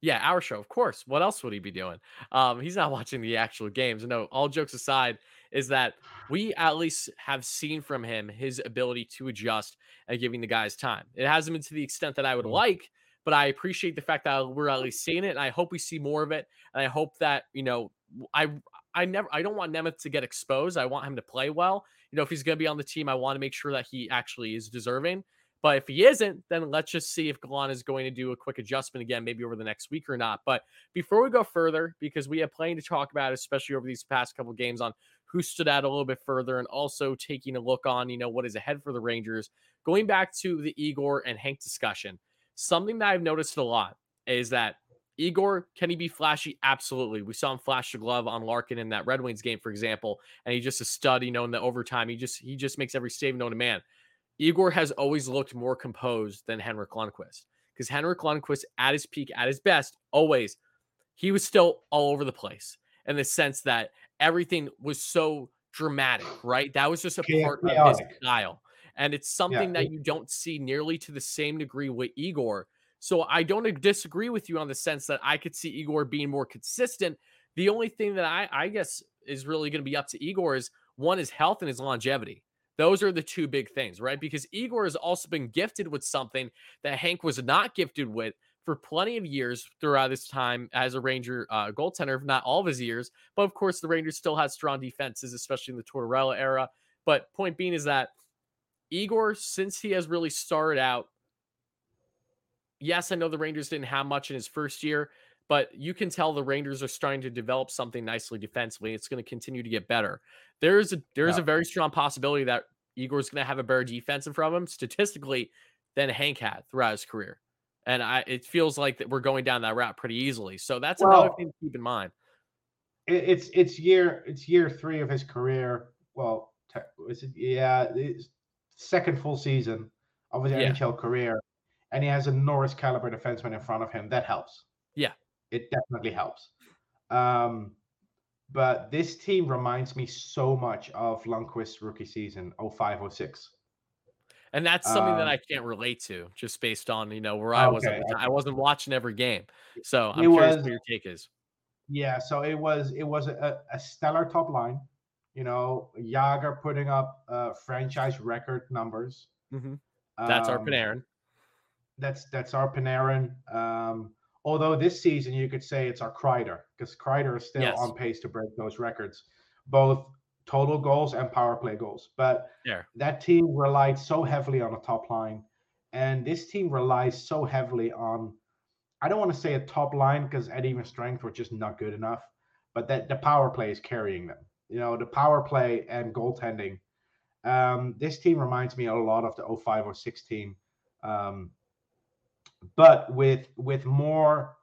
Yeah, our show, of course. What else would he be doing? Um, he's not watching the actual games. No, all jokes aside, is that we at least have seen from him his ability to adjust and giving the guys time. It hasn't been to the extent that I would Mhm. like, but I appreciate the fact that we're at least seeing it, and I hope we see more of it. And I hope that you know, I I never I don't want Nemeth to get exposed. I want him to play well. You know, if he's going to be on the team, I want to make sure that he actually is deserving. But if he isn't, then let's just see if Gallant is going to do a quick adjustment again, maybe over the next week or not. But before we go further, because we have plenty to talk about, especially over these past couple games on who stood out a little bit further and also taking a look on, you know, what is ahead for the Rangers. Going back to the Igor and Hank discussion, something that I've noticed a lot is that Igor, can he be flashy? Absolutely. We saw him flash the glove on Larkin in that Red Wings game, for example, and he just a stud, you know, in the overtime. He just he just makes every save known to man. Igor has always looked more composed than Henrik Lundqvist because Henrik Lundqvist at his peak, at his best, always he was still all over the place in the sense that everything was so dramatic, right? That was just a part of his style. And it's something that you don't see nearly to the same degree with Igor. So I don't disagree with you on the sense that I could see Igor being more consistent. The only thing that I, I guess is really going to be up to Igor is one is health and his longevity. Those are the two big things, right? Because Igor has also been gifted with something that Hank was not gifted with for plenty of years throughout his time as a Ranger uh, goaltender, if not all of his years. But of course, the Rangers still had strong defenses, especially in the Tortorella era. But point being is that Igor, since he has really started out, yes, I know the Rangers didn't have much in his first year, but you can tell the Rangers are starting to develop something nicely defensively. It's going to continue to get better. There is a there is Yeah. a very strong possibility that Igor's going to have a better defense in front of him statistically than Hank had throughout his career. And I it feels like that we're going down that route pretty easily. So that's another thing to keep in mind. it's it's year it's year three of his career. Well, is it yeah, second full season of his Yeah. NHL career, and he has a Norris caliber defenseman in front of him. That helps. It definitely helps. Um, but this team reminds me so much of Lundqvist's rookie season 0506. And that's something that Um, I can't relate to just based on, you know, where I was Okay, time. I wasn't watching every game. So I'm It curious was- what your take is. Yeah, so it was it was a, a stellar top line. You know, Jagr putting up uh, franchise record numbers. Mhm. That's our Um, Panarin. That's that's our Panarin. Um, although this season you could say it's our Kreider because Kreider is still Yes. on pace to break those records, both total goals and power play goals. But There. that team relied so heavily on the top line, and this team relies so heavily on. I don't want to say a top line because at even strength we're just not good enough, but that the power play is carrying them. You know, the power play and goaltending. Um, this team reminds me a lot of the 05 06 team. Um, but with with more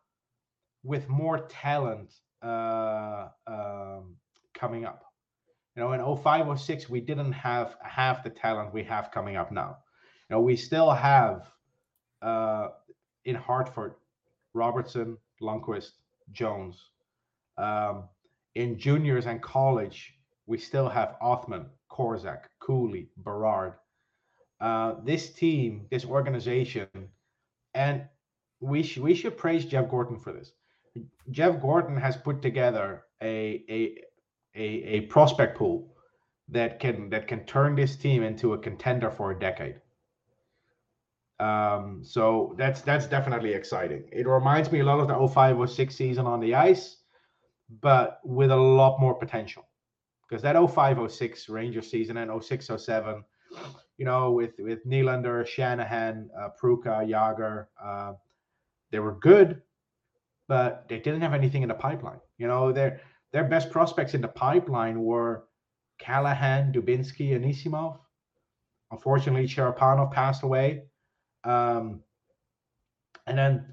with more talent uh, um, coming up. You know, in 05 06, we didn't have half the talent we have coming up now. You know, we still have uh, in Hartford, Robertson, Lundkvist, Jones. Um, in juniors and college, we still have Othmann, Korczak, Cooley, Berard. Uh, this team, this organization, and we should we should praise Jeff Gorton for this. Jeff Gorton has put together a a a, a prospect pool that can that can turn this team into a contender for a decade. Um, so that's that's definitely exciting. It reminds me a lot of the 05 06 season on the ice, but with a lot more potential. Because that 05 06 Ranger season and 06 07, you know, with with Nylander, Shanahan, uh, Prucha, Jagr, uh, they were good, but they didn't have anything in the pipeline. You know, their their best prospects in the pipeline were Callahan, Dubinsky, and Isimov. Unfortunately, Cherepanov passed away. Um, and then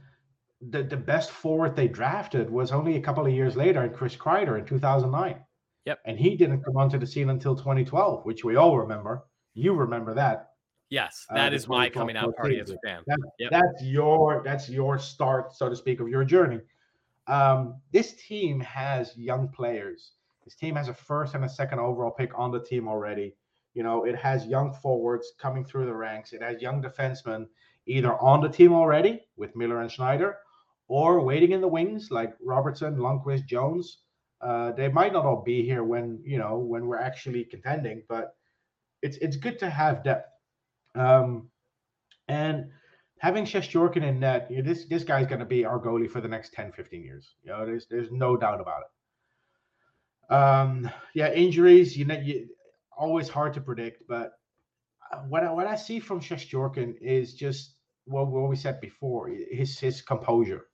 the, the best forward they drafted was only a couple of years later in Chris Kreider in 2009. Yep. And he didn't come onto the scene until 2012, which we all remember. You remember that. Yes, uh, that the is my coming out party as a fan. That, Yep. That's your that's your start, so to speak, of your journey. Um, this team has young players. This team has a first and a second overall pick on the team already. You know, it has young forwards coming through the ranks. It has young defensemen either on the team already with Miller and Schneider, or waiting in the wings like Robertson, Lundkvist, Jones. Uh, they might not all be here when you know when we're actually contending, but it's it's good to have depth. Um, and having Shestyorkin in net, you know, this this guy's going to be our goalie for the next 10, 15 years. You know, there's there's no doubt about it. Um, yeah, injuries, you know, you, always hard to predict, but uh, what I, what I see from Shestyorkin is just what, what we said before, his his composure.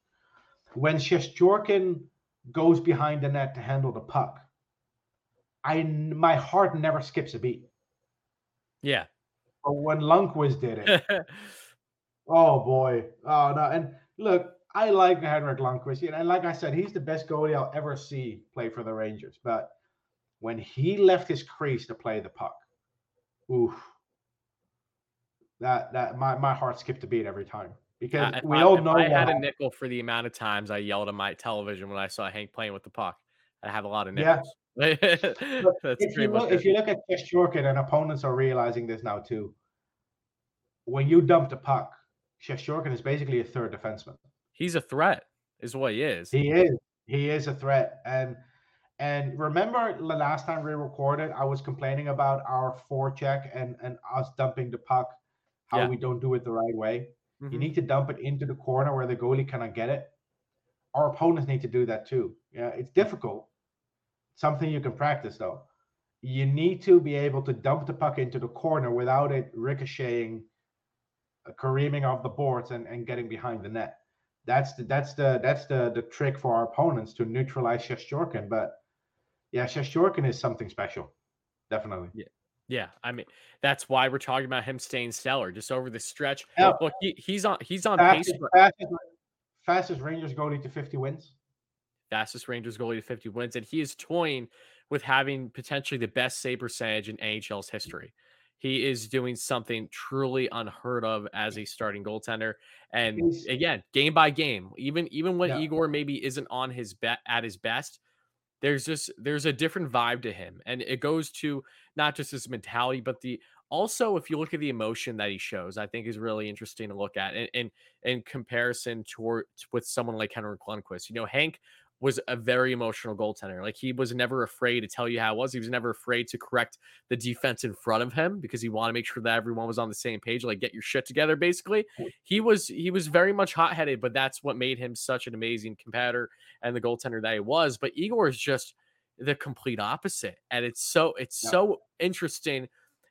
When Shestyorkin goes behind the net to handle the puck, I my heart never skips a beat. Yeah. But when Lundqvist did it, oh boy, oh no! And look, I like Henrik Lundqvist, and like I said, he's the best goalie I'll ever see play for the Rangers. But when he left his crease to play the puck, oof, that that my my heart skipped a beat every time because Uh, we I, all know I had a nickel for the amount of times I yelled at my television when I saw Hank playing with the puck. I have a lot of nickels. If you look, if you look at Shestyorkin, and opponents are realizing this now too. When you dump the puck, Shestyorkin is basically a third defenseman. He's a threat, is what he is. He is. He is a threat. And and remember the last time we recorded, I was complaining about our forecheck and and us dumping the puck, how Yeah. we don't do it the right way. You Mhm. need to dump it into the corner where the goalie cannot get it. Our opponents need to do that too. Yeah, it's difficult. Something you can practice though. You need to be able to dump the puck into the corner without it ricocheting, uh, careening off the boards and, and getting behind the net. That's the that's the that's the the trick for our opponents to neutralize Shestyorkin. But yeah, Shestyorkin is something special, definitely. Yeah, Yeah, I mean that's why we're talking about him staying stellar just over the stretch. Yeah. Look, he, he's on he's on pace Fastest, for fastest, fastest Rangers goalie to 50 wins. Fastest Rangers goalie to 50 wins, and he is toying with having potentially the best save percentage in NHL's mm. history. He is doing something truly unheard of as a starting goaltender. And again, game by game, even even when Yeah. Igor maybe isn't on his bet at his best, there's just there's a different vibe to him. And it goes to not just his mentality, but the also if you look at the emotion that he shows, I think is really interesting to look at in in, in comparison toward with someone like Henrik Lundqvist. You know, Hank was a very emotional goaltender. Like he was never afraid to tell you how it was. He was never afraid to correct the defense in front of him because he wanted to make sure that everyone was on the same page. Like get your shit together, basically. He was he was very much hot headed, but that's what made him such an amazing competitor and the goaltender that he was. But Igor is just the complete opposite, and it's so it's Yeah. so interesting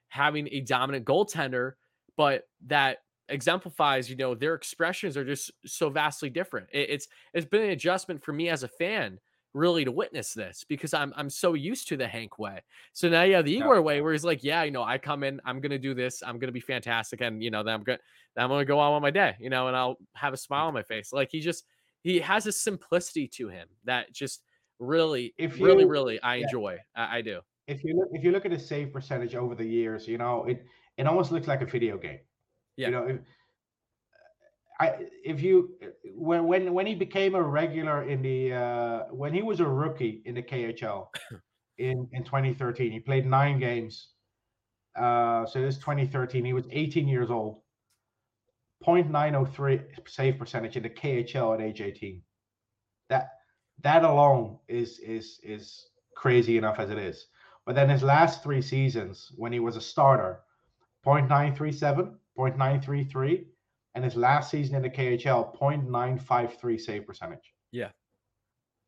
having a dominant goaltender, but that exemplifies, you know, their expressions are just so vastly different. It- it's it's been an adjustment for me as a fan, really, to witness this because I'm I'm so used to the Hank way. So now you have the Yeah. Igor way, where he's like, yeah, you know, I come in, I'm gonna do this, I'm gonna be fantastic, and you know, then I'm gonna then I'm gonna go on with my day, you know, and I'll have a smile on my face. Like he just he has a simplicity to him that just really, If really, really I yeah. enjoy. I, I do. If you look if you look at his save percentage over the years, you know, it it almost looks like a video game. Yeah. You know, if I if you when when when he became a regular in the uh when he was a rookie in the KHL in in 2013, he played nine games. Uh so this 2013, he was 18 years old. 0.903 save percentage in the KHL at age 18. That that alone is is is crazy enough as it is. But then his last three seasons, when he was a starter, 0.937, 0.933, and his last season in the KHL, 0.953 save percentage. Yeah.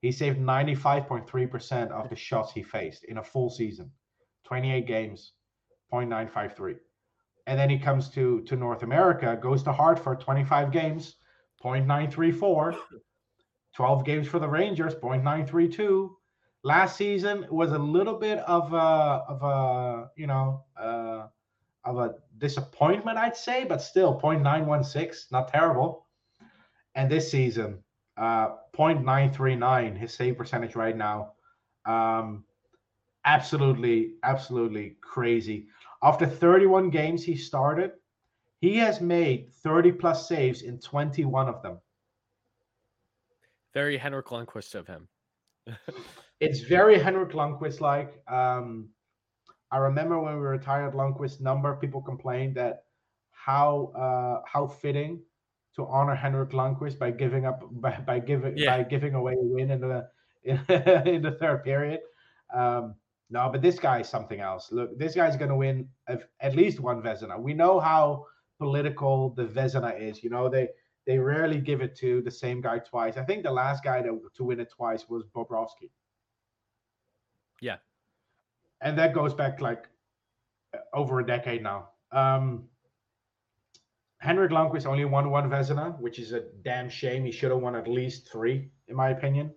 He saved 95.3% of the shots he faced in a full season, 28 games, 0.953. And then he comes to, to North America, goes to Hartford, 25 games, 0.934. 12 games for the Rangers, 0.932. Last season was a little bit of a of a you know uh, of a disappointment, I'd say, but still 0.916, not terrible. And this season, uh, 0.939, his save percentage right now, um, absolutely, absolutely crazy. After 31 games he started, he has made 30 plus saves in 21 of them. Very Henrik Lundqvist of him. it's very Henrik Lundqvist like. Um, I remember when we retired Lundqvist number, of people complained that how uh, how fitting to honor Henrik Lundqvist by giving up by, by giving Yeah. by giving away a win in the in, in the third period. Um, no, but this guy is something else. Look, this guy's going to win at, at least one Vezina. We know how political the Vezina is. You know, they they rarely give it to the same guy twice. I think the last guy to, to win it twice was Bobrovsky. And that goes back like over a decade now. Um, Henrik Lundqvist only won one Vezina, which is a damn shame. He should have won at least three, in my opinion.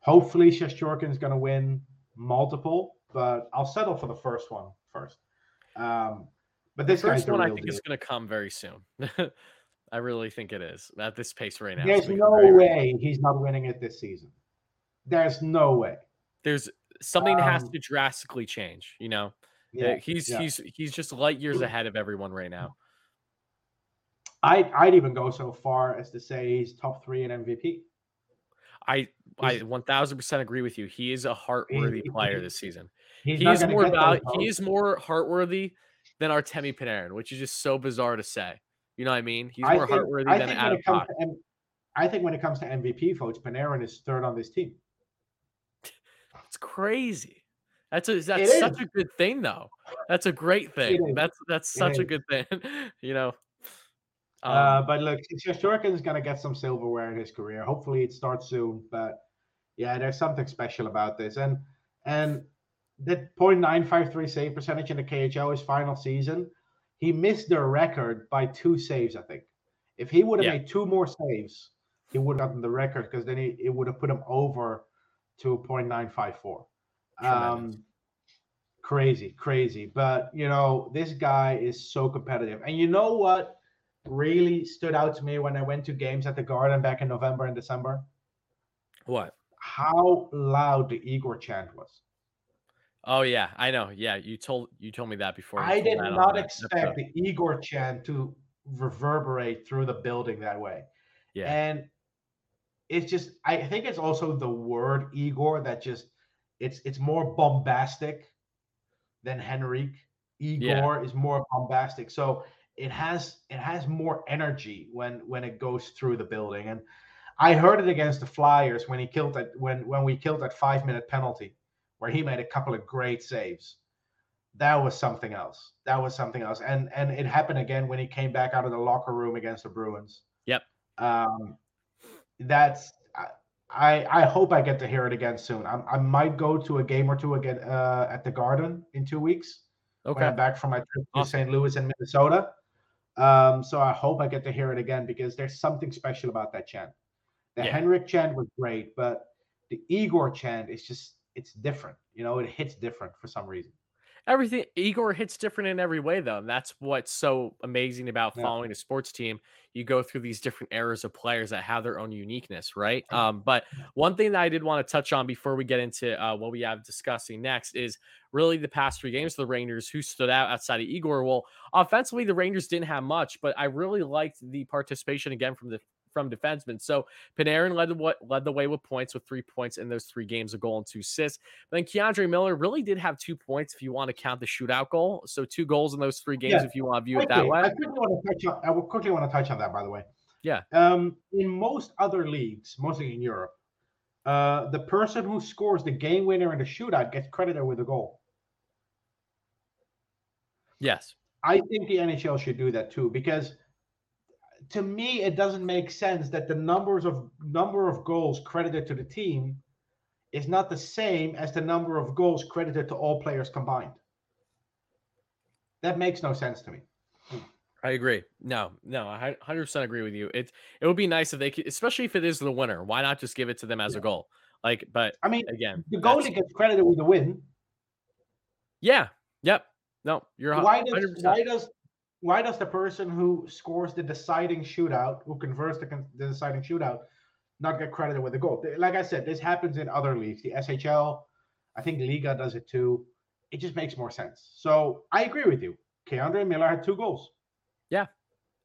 Hopefully, Shestyorkin's going to win multiple, but I'll settle for the first one first. Um, but this guy's first the one I think deal. is going to come very soon. I really think it is at this pace right now. There's no way he's not winning it this season. There's no way. There's something that has Um, to drastically change. You know, Yeah, he's yeah. he's he's just light years ahead of everyone right now. I'd, I'd even go so far as to say he's top three in MVP. I I 1000% agree with you. He is a Hart-worthy he- player this season. He's He is more val- he is more Hart-worthy than Artemi Panarin, which is just so bizarre to say. You know what I mean? He's I more think- Hart-worthy I than Adam it comes Fox. to M- I think when it comes to MVP votes, Panarin is third on this team. Crazy. That's a that's It such is. a good thing though. That's a great thing. That's that's such a good thing. you know. Um, uh, but look, Shestyorkin's going to get some silverware in his career. Hopefully, it starts soon. But yeah, there's something special about this, and and that .953 save percentage in the KHL his final season, he missed the record by two saves. I think if he would have Yeah. made two more saves, he would have gotten the record because then he, it would have put him over to .954. Um, crazy, crazy. But you know, this guy is so competitive. And you know what really stood out to me when I went to games at the Garden back in November and December? what? How loud the Igor chant was. Oh yeah, I know. Yeah, you told you told me that before. I did not expect the Igor chant to reverberate through the building that way. Yeah. And it's just I think it's also the word Igor that just it's it's more bombastic than Henrik. Igor is more bombastic. So it has it has more energy when when it goes through the building. And I heard it against the Flyers when he killed that when when we killed that five minute penalty where he made a couple of great saves. That was something else. That was something else. And and it happened again when he came back out of the locker room against the Bruins. Yep. Um, that's I I hope I get to hear it again soon. I, I might go to a game or two again uh, at the Garden in two weeks when Okay. I'm back from my trip to Awesome. St. Louis and Minnesota. Um, so I hope I get to hear it again because there's something special about that chant. The Yeah. Henrik chant was great, but the Igor chant is just it's different. You know, it hits different for some reason. Everything Igor hits different in every way though. And that's what's so amazing about Yeah. following a sports team. You go through these different eras of players that have their own uniqueness, right? Um, but one thing that I did want to touch on before we get into uh, what we have discussing next is really the past three games for the Rangers who stood out outside of Igor. Well, offensively, the Rangers didn't have much, but I really liked the participation again from the from defensemen. So Panarin led the led the way with points with three points in those three games, a goal and two assists. But then K'Andre Miller really did have two points if you want to count the shootout goal. So two goals in those three games Yeah. if you want to view it that Quickly, I way. quickly want to touch on. I will quickly want to touch on that, by the way. Yeah. Um, in most other leagues, mostly in Europe, uh, the person who scores the game winner in the shootout gets credited with a goal. Yes. I think the NHL should do that too because to me it doesn't make sense that the numbers of number of goals credited to the team is not the same as the number of goals credited to all players combined. That makes no sense to me. I agree. No, no, I 100% agree with you. It it would be nice if they could, especially if it is the winner. Why not just give it to them as a goal? Like, but I mean, again, the goalie gets credited with the win. yeah, yep. No, you're Why does 100%. why does why does the person who scores the deciding shootout, who converts the, the deciding shootout, not get credited with the goal? Like I said, this happens in other leagues. The SHL, I think Liiga does it too. It just makes more sense. So I agree with you. K'Andre Miller had two goals, Yeah,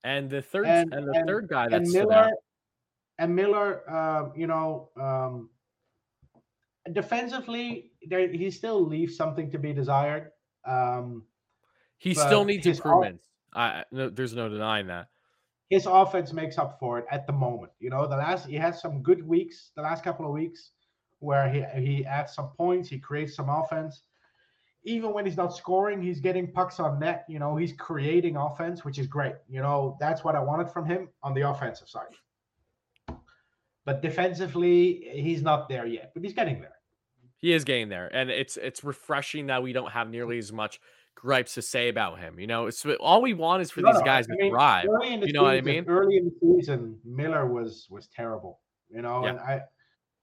and the third and- and, the and- third guy that's Miller, and Miller, um, you know, um, defensively, there he still leaves something to be desired. Um, He still needs improvements. I no, there's no denying that. his offense makes up for it at the moment. You know, the last he has some good weeks, the last couple of weeks, where he he adds some points, he creates some offense. Even when he's not scoring, he's getting pucks on net. You know, he's creating offense, which is great. You know, that's what I wanted from him on the offensive side. But defensively, he's not there yet, but he's getting there. He is getting there, and it's it's refreshing that we don't have nearly as much gripes to say about him. You know, it's all we want is for No, these guys I to mean, thrive. in the You know what I season- mean? Early in the season, Miller was was terrible. You know, Yeah. and I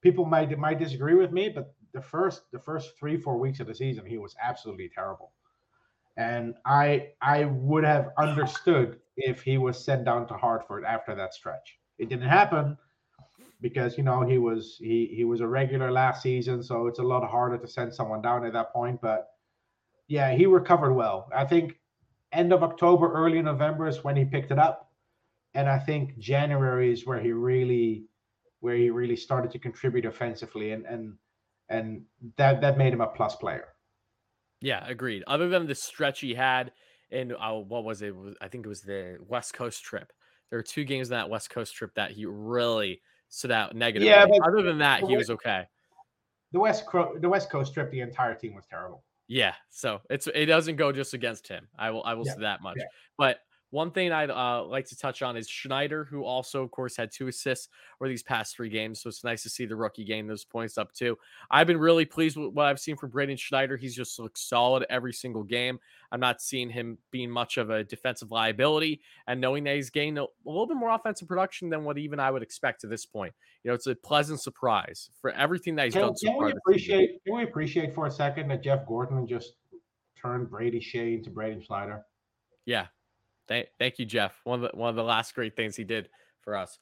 people might might disagree with me, but the first the first three four weeks of the season, he was absolutely terrible. And I I would have understood if he was sent down to Hartford after that stretch. It didn't happen because you know he was he he was a regular last season, so it's a lot harder to send someone down at that point. But yeah, he recovered well. I think end of October, early November is when he picked it up, and I think January is where he really where he really started to contribute offensively, and and and that that made him a plus player. Yeah, agreed. Other than the stretch he had in uh, what was it? I think it was the West Coast trip. There were two games in that West Coast trip that he really stood out negatively. Yeah, but- Other than that, he was okay. The West Cro- the West Coast trip, the entire team was terrible. Yeah, so it's it doesn't go just against him. I will I will Yeah, say that much. yeah. But one thing I'd uh, like to touch on is Schneider, who also, of course, had two assists over these past three games. So it's nice to see the rookie gain those points up too. I've been really pleased with what I've seen from Braden Schneider. He's just looked solid every single game. I'm not seeing him being much of a defensive liability, and knowing that he's gained a, a little bit more offensive production than what even I would expect at this point. You know, it's a pleasant surprise for everything that he's Can, done so can we appreciate can we appreciate for a second that Jeff Gorton just turned Brady Skjei into Braden Schneider? Yeah. Thank, thank you, Jeff. One of the one of the last great things he did for us.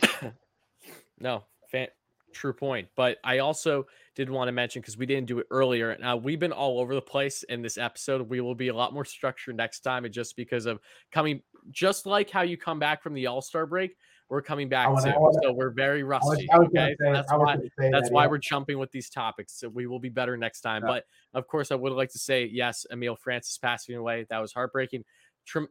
no, fan, true point. But I also did want to mention because we didn't do it earlier. Now uh, we've been all over the place in this episode. We will be a lot more structured next time, and just because of coming, just like how you come back from the All Star break, we're coming back wanna-. Wanna- so we're very I was, rusty. I was okay, say, So that's why that's that, why yeah. we're jumping with these topics. So we will be better next time. Yeah. But of course, I would like to say yes, Emile Francis passing away. That was heartbreaking. Trim,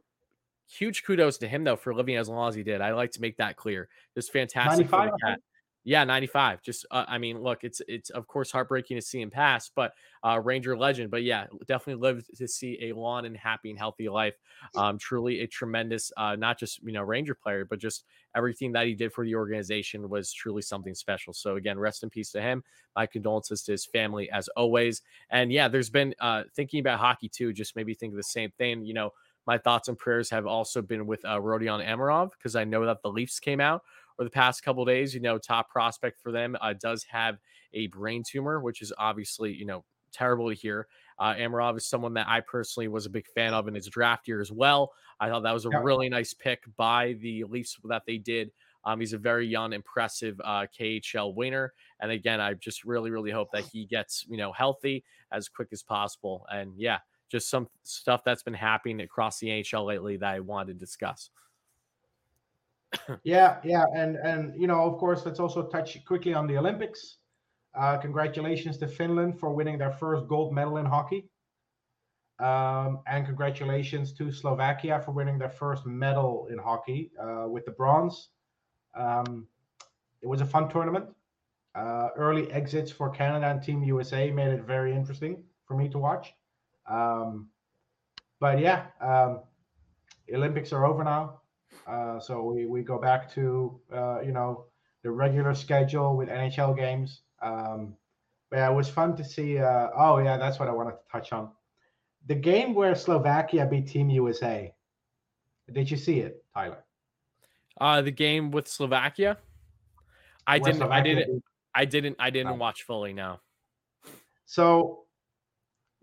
huge kudos to him though for living as long as he did. I like to make that clear. Just fantastic 95, the Yeah, 95. Just uh, I mean, look, it's it's of course heartbreaking to see him pass, but uh Ranger legend. But yeah, definitely lived to see a long and happy and healthy life. Um, truly a tremendous uh not just you know Ranger player, but just everything that he did for the organization was truly something special. So again, rest in peace to him. My condolences to his family as always. And yeah, there's been uh thinking about hockey too, just maybe think of the same thing, you know. My thoughts and prayers have also been with uh, Rodion Amirov because I know that the Leafs came out over the past couple days. You know, top prospect for them uh, does have a brain tumor, which is obviously you know terrible to hear. Uh, Amirov is someone that I personally was a big fan of in his draft year as well. I thought that was a Yeah. really nice pick by the Leafs that they did. Um, he's a very young, impressive uh, KHL winner, and again, I just really, really hope that he gets you know healthy as quick as possible. And yeah, just some stuff that's been happening across the NHL lately that I wanted to discuss. Yeah, yeah, and and you know, of course, let's also touch quickly on the Olympics. Uh, congratulations to Finland for winning their first gold medal in hockey, um, and congratulations to Slovakia for winning their first medal in hockey uh, with the bronze. Um, it was a fun tournament. Uh, early exits for Canada and Team USA made it very interesting for me to watch. Um, but yeah, um, Olympics are over now. Uh, so we, we go back to uh, you know the regular schedule with NHL games. Um, but yeah, it was fun to see. Uh, oh yeah, that's what I wanted to touch on. The game where Slovakia beat Team USA. Did you see it, Tyler? Uh, the game with Slovakia, I Where didn't. I didn't. beat- I didn't. I didn't Oh. watch fully. Now. So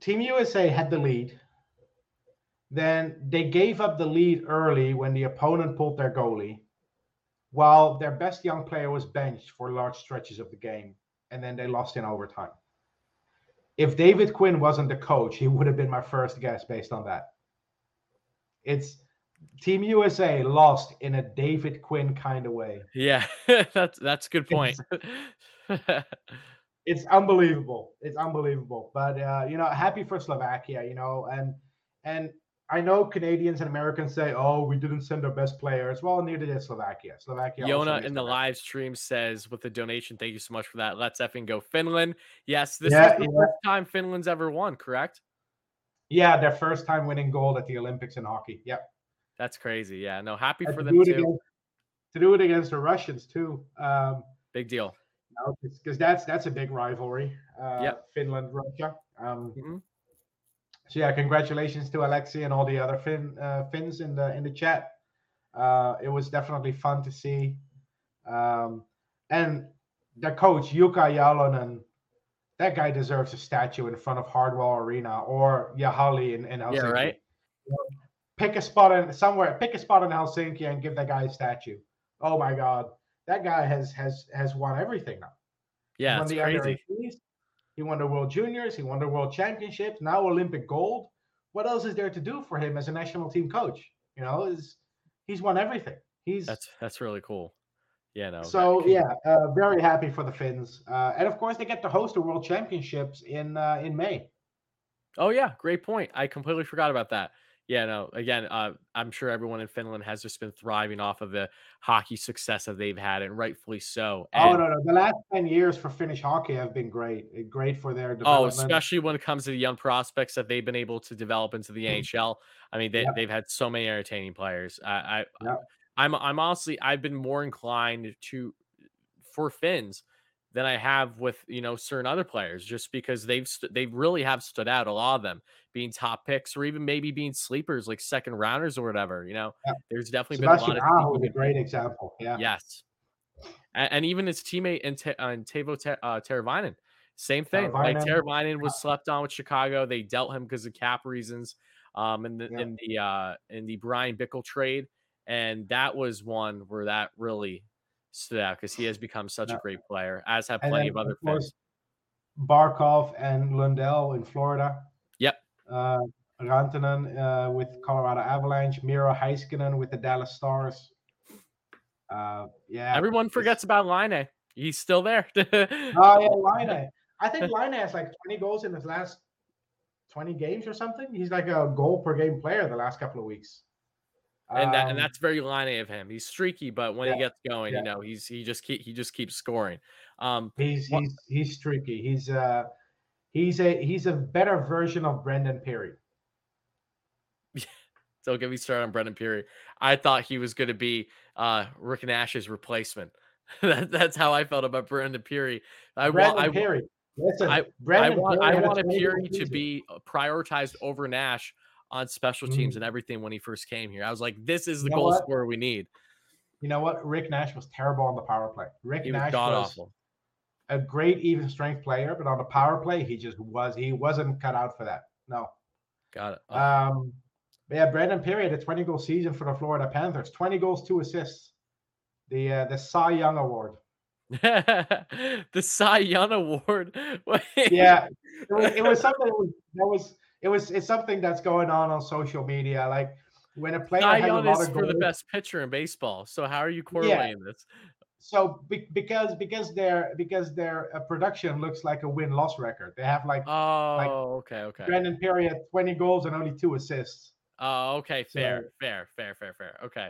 Team USA had the lead. Then they gave up the lead early when the opponent pulled their goalie, while their best young player was benched for large stretches of the game, and then they lost in overtime. If David Quinn wasn't the coach, he would have been my first guess based on that. It's Team USA lost in a David Quinn kind of way. Yeah, that's that's a good point. it's unbelievable. It's unbelievable. But uh, you know, happy for Slovakia, you know, and and I know Canadians and Americans say, "Oh, we didn't send our best players." Well, neither did Slovakia. Slovakia. Yona in the live stream says with the donation, thank you so much for that. Let's effing go Finland. Yes, this Yeah, is the yeah. first time Finland's ever won, correct? Yeah, their first time winning gold at the Olympics in hockey. Yep. That's crazy. Yeah, no, happy And for them too. against to do it against the Russians too. Um, Big deal. Because that's that's a big rivalry. Uh, Yep. Finland, Russia. Um, Mhm. So yeah, congratulations to Alexi and all the other Fin uh, Finns in the in the chat. Uh, it was definitely fun to see, um, and the coach Jukka Jalonen, that guy deserves a statue in front of Hartwall Arena or Jäähalli in, in Helsinki. Yeah, right. Pick a spot in somewhere. Pick a spot in Helsinki and give that guy a statue. Oh my God, that guy has has has won everything now. Yeah, he won it's the crazy. under 18s. He won the World Juniors. He won the World Championships. Now Olympic gold. What else is there to do for him as a national team coach? You know, is he's won everything. He's That's that's really cool. Yeah, no. so yeah, uh, very happy for the Finns, uh, and of course they get to host the World Championships in uh, in May. Oh yeah, great point. I completely forgot about that. Yeah, no. Again, uh, I'm sure everyone in Finland has just been thriving off of the hockey success that they've had, and rightfully so. Oh no, no, the last ten years for Finnish hockey have been great. Uh, Great for their Oh, development. especially when it comes to the young prospects that they've been able to develop into the Mhm. NHL. I mean, they, they've had so many entertaining players. I, I, Yeah. I'm, I'm honestly, I've been more inclined to for Finns than I have with you know certain other players, just because they've st- they really have stood out. A lot of them being top picks or even maybe being sleepers like second rounders or whatever. You know, Yeah. there's definitely been a lot Sebastian of Aho is a great example. Yeah. Yes. And, and even his teammate and Te- uh, Teuvo Te- uh, Teravainen, same thing. Like Teravainen. Teravainen was slept on with Chicago. They dealt him because of cap reasons. Um, in the Yeah. in the uh in the Bryan Bickell trade, and that was one where that really stood out because he has become such Yeah. a great player, as have And plenty of other of course, Finns. Barkov and Lundell in Florida. Yep. Uh, Rantanen uh, with Colorado Avalanche. Miro Heiskanen with the Dallas Stars. Uh, yeah. Everyone forgets about Laine. He's still there. Oh yeah, Laine. I think Laine has like 20 goals in his last 20 games or something. He's like a goal per game player the last couple of weeks. And that, and Um, that's very Laine of him. He's streaky, but when he gets going, yeah. you know, he's he just keep he just keeps scoring. Um, he's he's he's streaky. He's uh he's a he's a better version of Brandon Pirri. Don't get me started on Brandon Pirri. I thought he was going to be uh, Rick Nash's replacement. that, that's how I felt about Brandon Pirri. I Brendan want, I, Perry. Listen, I- I Brendan want, Perry I a wanted 20 to be uh, prioritized over Nash on special teams Mm. and everything when he first came here. I was like, this is the You know goal what? scorer we need. You know what? Rick Nash was terrible on the power play. Rick He was Nash god was awful. a great even strength player, but on the power play, he just was he wasn't cut out for that. No. Got it. Oh, Um, yeah, Brandon Pirri had a 20 goal season for the Florida Panthers. 20 goals, two assists. The uh, the Cy Young Award. the Cy Young Award. Yeah, it was, it was something that was, that was it was it's something that's going on on social media. Like when a player Cy has a Young lot is of for the best pitcher in baseball. So how are you correlating this? so be, because because their because their uh, production looks like a win loss record. They have like Oh, okay, okay. Brandon Pirri had 20 goals and only two assists. Oh, okay, fair, So- fair, fair, fair, fair. Okay.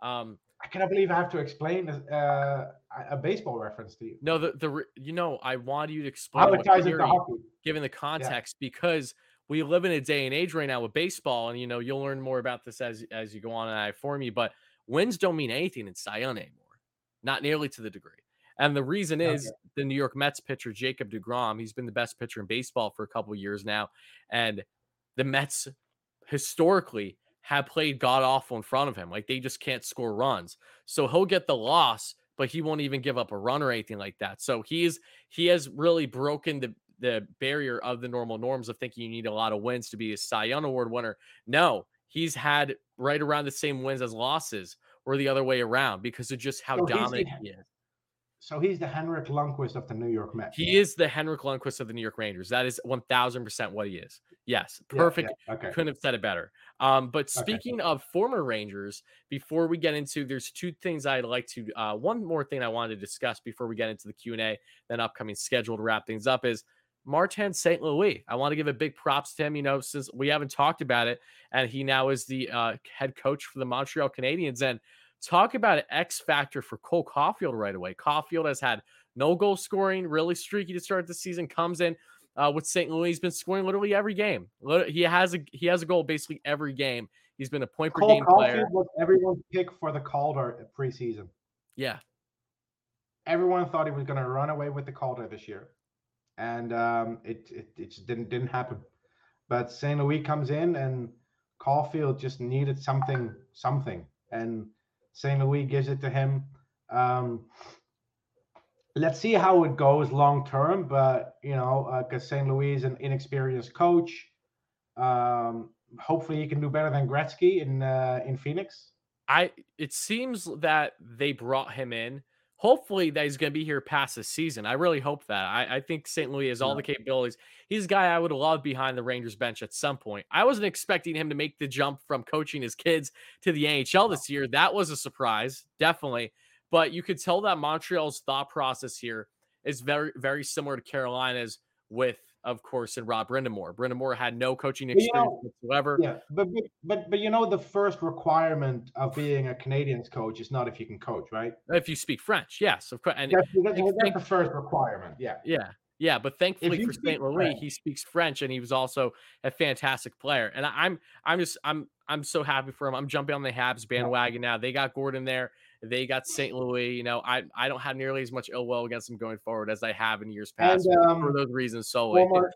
Um, I cannot believe I have to explain uh, a baseball reference to you. no, the the you know I wanted you to explain How what it ties into theory, hockey. given the context because we live in a day and age right now with baseball, and you know you'll learn more about this as as you go on and I inform you. But wins don't mean anything in Cy Young anymore, not nearly to the degree. And the reason Okay. is the New York Mets pitcher Jacob Degrom. He's been the best pitcher in baseball for a couple years now, and the Mets historically have played god awful in front of him. Like they just can't score runs. So he'll get the loss, but he won't even give up a run or anything like that. So he's he has really broken the the barrier of the normal norms of thinking you need a lot of wins to be a Cy Young Award winner. No, he's had right around the same wins as losses, or the other way around because of just how So he's the- dominant he is. So he's the Henrik Lundqvist of the New York Mets. He is the Henrik Lundqvist of the New York Rangers. That is one thousand percent what he is. Yes, perfect. yeah, okay. Couldn't have said it better. Um, but speaking of former Rangers, before we get into, there's two things I'd like to. Uh, one more thing I wanted to discuss before we get into the Q and A, then upcoming schedule to wrap things up is Martin St. Louis. I want to give a big props to him, you know, since we haven't talked about it. And he now is the uh, head coach for the Montreal Canadiens. And talk about an X factor for Cole Caufield right away. Caufield has had no goal scoring, really streaky to start the season, comes in. Uh, with St. Louis, he's been scoring literally every game. He has a he has a goal basically every game. He's been a point per Cole game Caufield player. was everyone's pick for the Calder preseason. Yeah, Everyone thought he was going to run away with the Calder this year, and um, it, it it just didn't didn't happen. But St. Louis comes in, and Caufield just needed something something, and St. Louis gives it to him. Um, let's see how it goes long term, but you know, because St. Louis is an inexperienced coach. Um, hopefully, he can do better than Gretzky in uh, in Phoenix. I it seems that they brought him in. Hopefully that he's going to be here past the season. I really hope that. I, I think St. Louis has all the capabilities. He's a guy I would love behind the Rangers bench at some point. I wasn't expecting him to make the jump from coaching his kids to the NHL this year. That was a surprise, definitely. But you could tell that Montreal's thought process here is very, very similar to Carolina's with, of course, and Rod Brind'Amour. Brind'Amour had no coaching Well, you experience know, whatsoever. Yeah, but, but but but you know the first requirement of being a Canadiens coach is not if you can coach, right? If you speak French, yes, of course. And That's, that's, that's the first requirement. Yeah. Yeah. Yeah, but thankfully for St. Louis, he speaks French and he was also a fantastic player. And I- I'm I'm just I'm I'm so happy for him. I'm jumping on the Habs bandwagon now. They got Gorton there. They got St. Louis. You know, I I don't have nearly as much ill will against them going forward as I have in years past And for um, those reasons solely. former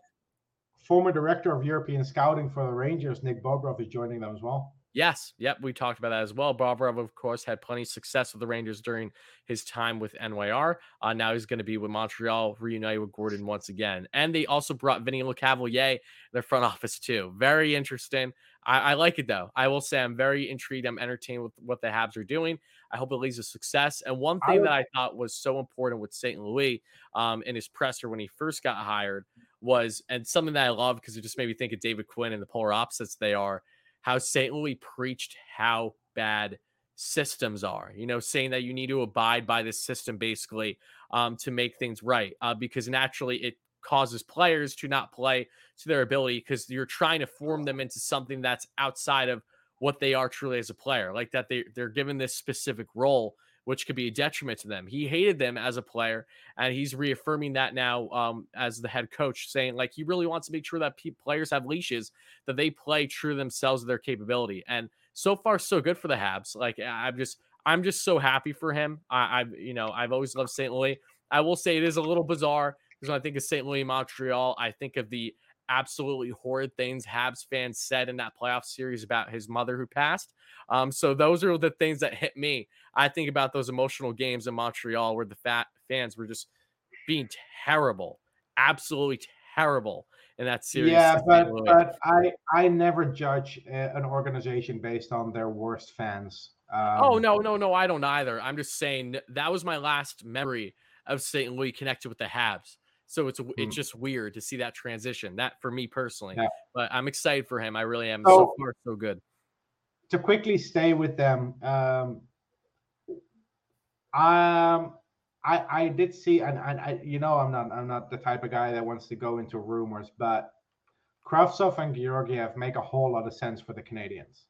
former director of European scouting for the Rangers, Nick Bobrov, is joining them as well. Yes, yep, we talked about that as well. Bobrov, of course, had plenty of success with the Rangers during his time with NYR. Uh, now he's going to be with Montreal, reunited with Gorton once again. And they also brought Vinny Lecavalier in their front office too. Very interesting. I, I like it though. I will say I'm very intrigued. I'm entertained with what the Habs are doing. I hope it leads to success. And one thing that I thought was so important with St. Louis um, in his presser when he first got hired was, and something that I love because it just made me think of David Quinn and the polar opposites they are how St. Louis preached how bad systems are, you know, saying that you need to abide by this system basically um, to make things right. Uh, because naturally it causes players to not play to their ability because you're trying to form them into something that's outside of what they are truly as a player, like that they, they're given this specific role, which could be a detriment to them. He hated them as a player, and he's reaffirming that now um, as the head coach, saying like he really wants to make sure that players have leashes, that they play true to themselves, to their capability. And so far, so good for the Habs. Like I'm just, I'm just so happy for him. I, I've, you know, I've always loved St. Louis. I will say it is a little bizarre because when I think of St. Louis, Montreal, I think of the absolutely horrid things Habs fans said in that playoff series about his mother who passed. Um, so those are the things that hit me. I think about those emotional games in Montreal where the fat fans were just being terrible, absolutely terrible in that series. yeah, but but I I never judge an organization based on their worst fans. Um, oh no, no, no, I don't either. I'm just saying that was my last memory of St. Louis connected with the Habs. So it's it's Mm. just weird to see that transition. That for me personally, Yeah. but I'm excited for him. I really am. So- so far, so good. to quickly stay with them, um, um, I I did see, and, and I, you know, I'm not I'm not the type of guy that wants to go into rumors, but Kravtsov and Georgiev make a whole lot of sense for the Canadiens.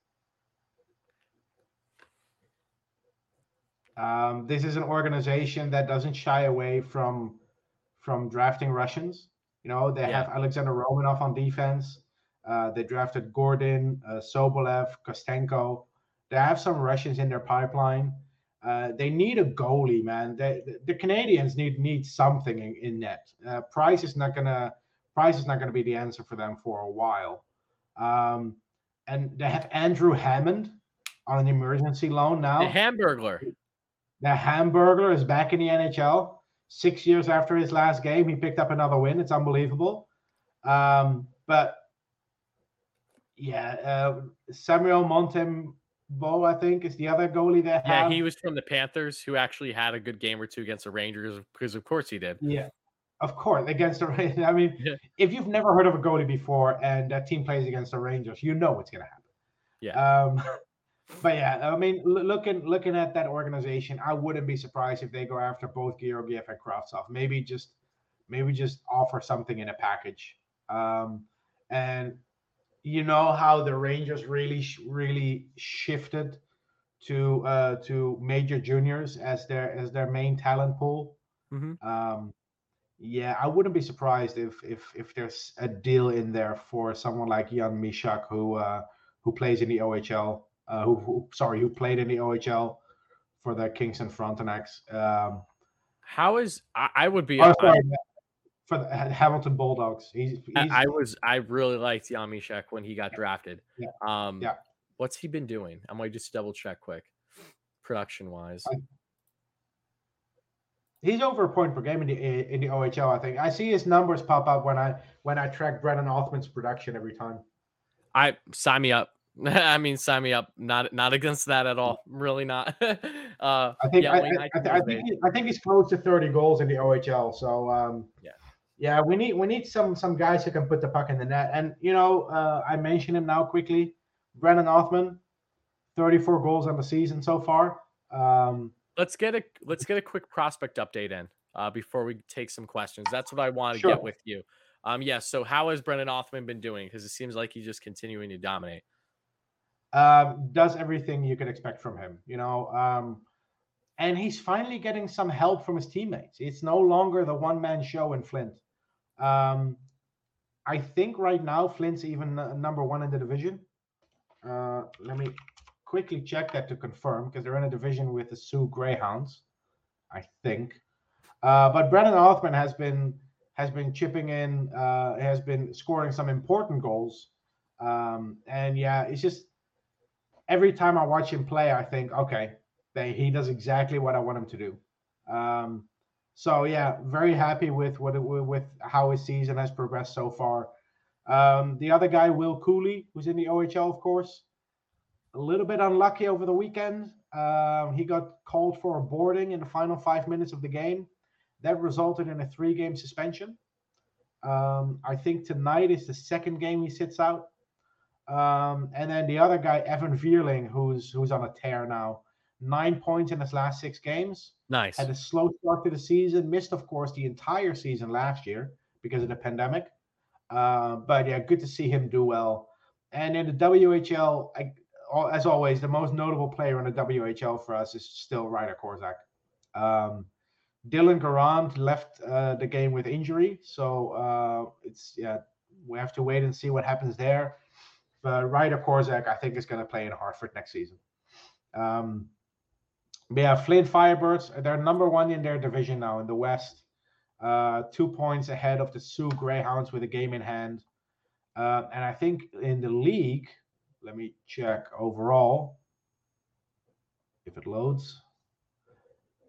Um, this is an organization that doesn't shy away from from drafting Russians. You know, they Yeah. have Alexander Romanov on defense. Uh, they drafted Gordon, uh, Sobolev, Kostenko. They have some Russians in their pipeline. Uh, they need a goalie, man. They, the, the Canadiens need need something in, in net. Uh, Price is not gonna Price is not gonna be the answer for them for a while. Um, and they have Andrew Hammond on an emergency loan now. The Hamburglar. The Hamburglar is back in the NHL. Six years after his last game, he picked up another win. It's unbelievable. Um, but yeah, uh, Samuel Montembeault, I think, is the other goalie they Yeah, have. he was from the Panthers, who actually had a good game or two against the Rangers, because of course he did. Yeah, of course, against the Rangers. I mean, Yeah. if you've never heard of a goalie before and that team plays against the Rangers, you know what's going to happen. Yeah. Um, but yeah, I mean, looking looking at that organization, I wouldn't be surprised if they go after both Georgiev and Kravtsov. Maybe just maybe just offer something in a package. Um, and you know how the Rangers really, really shifted to uh, to major juniors as their as their main talent pool. Mhm. Um, yeah, I wouldn't be surprised if if if there's a deal in there for someone like Jan Mysak who uh, who plays in the OHL, uh, who, who sorry, who played in the OHL for the Kingston Frontenacs. Um, How is I, I would be oh, I- for the Hamilton Bulldogs. He's, he's I, was I really liked Yamishek when he got drafted. Yeah. Um Yeah. what's he been doing? I might just double check quick. Production wise. I- he's over a point per game in the in the OHL. I think I see his numbers pop up when I when I track Brennan Othmann's production every time. I sign me up. I mean sign me up. Not not against that at all. Really not. uh I think yeah, I, I, I, I think he, I think he's close to 30 goals in the OHL. So um, Yeah. yeah, we need we need some some guys who can put the puck in the net. And you know, uh, I mention him now quickly. Brennan Othmann, 34 goals on the season so far. Um, let's get a let's get a quick prospect update in uh, before we take some questions. That's what I want to Sure. get with you. Um, yes. so how has Brennan Othmann been doing? Because it seems like he's just continuing to dominate. Um, does everything you could expect from him, you know. Um, and he's finally getting some help from his teammates. It's no longer the one man show in Flint. Um, I think right now Flint's even uh, number one in the division. Uh, let me quickly check that to confirm because they're in a division with the Soo Greyhounds, I think. Uh, but Brennan Othmann has been has been chipping in, uh, has been scoring some important goals. Um, and yeah, it's just every time I watch him play, I think, okay, they, he does exactly what I want him to do. Um, so yeah, very happy with what it, with how his season has progressed so far. Um, the other guy, Will Cuylle, who's in the OHL, of course, a little bit unlucky over the weekend. Um, he got called for a boarding in the final five minutes of the game. That resulted in a three-game suspension. Um, I think tonight is the second game he sits out. Um, and then the other guy, Evan Vierling, who's who's on a tear now, nine points in his last six games. Nice. Had a slow start to the season, missed, of course, the entire season last year because of the pandemic. Uh, but yeah, good to see him do well. And in the WHL, I, as always, the most notable player in the WHL for us is still Ryder Korczak. Um, Dylan Garand left uh, the game with injury, so uh, it's yeah, we have to wait and see what happens there. But Ryder Korczak, I think, is going to play in Hartford next season. Um, but yeah, Flint Firebirds, they're number one in their division now in the West. Uh, two points ahead of the Soo Greyhounds with a game in hand. Uh, and I think in the league, let me check overall if it loads.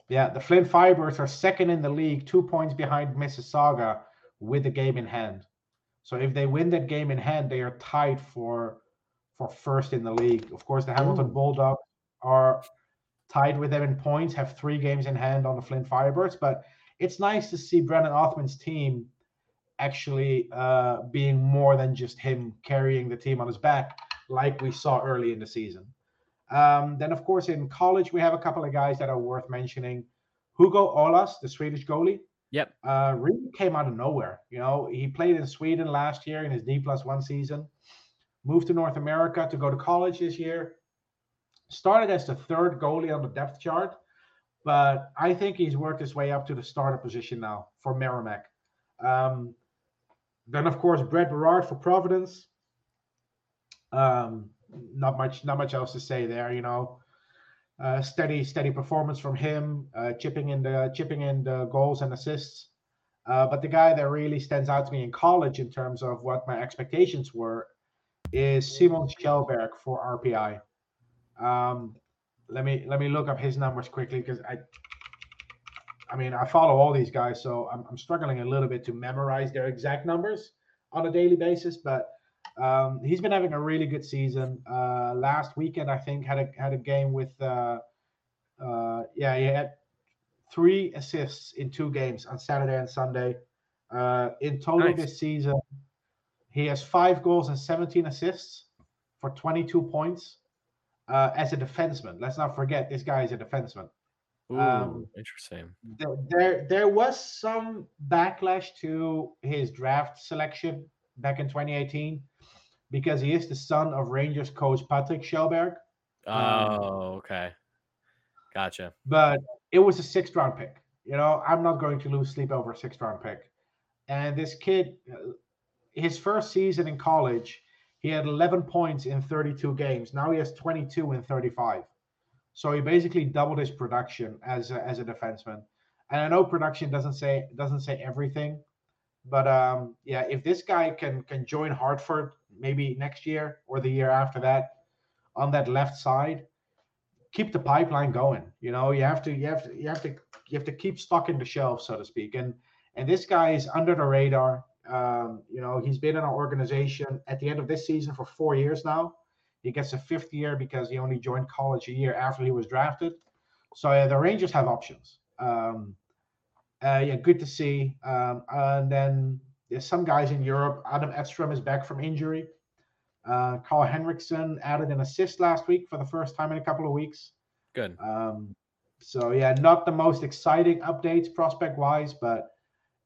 Yeah, the Flint Firebirds are second in the league, two points behind Mississauga with a game in hand. So if they win that game in hand, they are tied for for first in the league. Of course, the Hamilton Bulldogs are tied with them in points, have three games in hand on the Flint Firebirds. But it's nice to see Brennan Othmann's team actually uh, being more than just him carrying the team on his back, like we saw early in the season. Um, then, of course, in college, we have a couple of guys that are worth mentioning. Hugo Ollas, the Swedish goalie, Yep. uh, really came out of nowhere. You know, he played in Sweden last year in his D plus one season, moved to North America to go to college this year. Started as the third goalie on the depth chart, but I think he's worked his way up to the starter position now for Merrimack. Um, then, of course, Brett Berard for Providence. Um, not much, not much else to say there. You know, uh, steady, steady performance from him, uh, chipping in the chipping in the goals and assists. Uh, but the guy that really stands out to me in college in terms of what my expectations were is Simon Kjellberg for RPI. Um, let me let me look up his numbers quickly because I, I mean I follow all these guys, so I'm, I'm struggling a little bit to memorize their exact numbers on a daily basis. But um, he's been having a really good season. Uh, last weekend, I think had a had a game with uh, uh, yeah he had three assists in two games on Saturday and Sunday. Uh, in total Nice. this season, he has five goals and 17 assists for 22 points uh, as a defenseman. Let's not forget this guy is a defenseman. Ooh, Um, interesting. there, there there was some backlash to his draft selection back in 2018 because he is the son of Rangers coach Patrick Kjellberg, um, Oh, okay. Gotcha. but it was a sixth round pick. You know, I'm not going to lose sleep over a sixth round pick. And this kid, uh, his first season in college, he had 11 points in 32 games. Now he has 22 in 35. So he basically doubled his production as a, as a defenseman. And I know production doesn't say doesn't say everything, but um, yeah, if this guy can can join Hartford maybe next year or the year after that on that left side, keep the pipeline going. You know, you have to you have to you have to you have to keep stocking the shelves, so to speak. And and this guy is under the radar. Um, you know, he's been in our organization at the end of this season for four years now. He gets a fifth year because he only joined college a year after he was drafted. So yeah, the Rangers have options. Um, uh, yeah, good to see. Um, and then there's some guys in Europe. Adam Edstrom is back from injury. Uh, Karl Henriksson added an assist last week for the first time in a couple of weeks. Good. Um, so yeah, not the most exciting updates prospect wise, but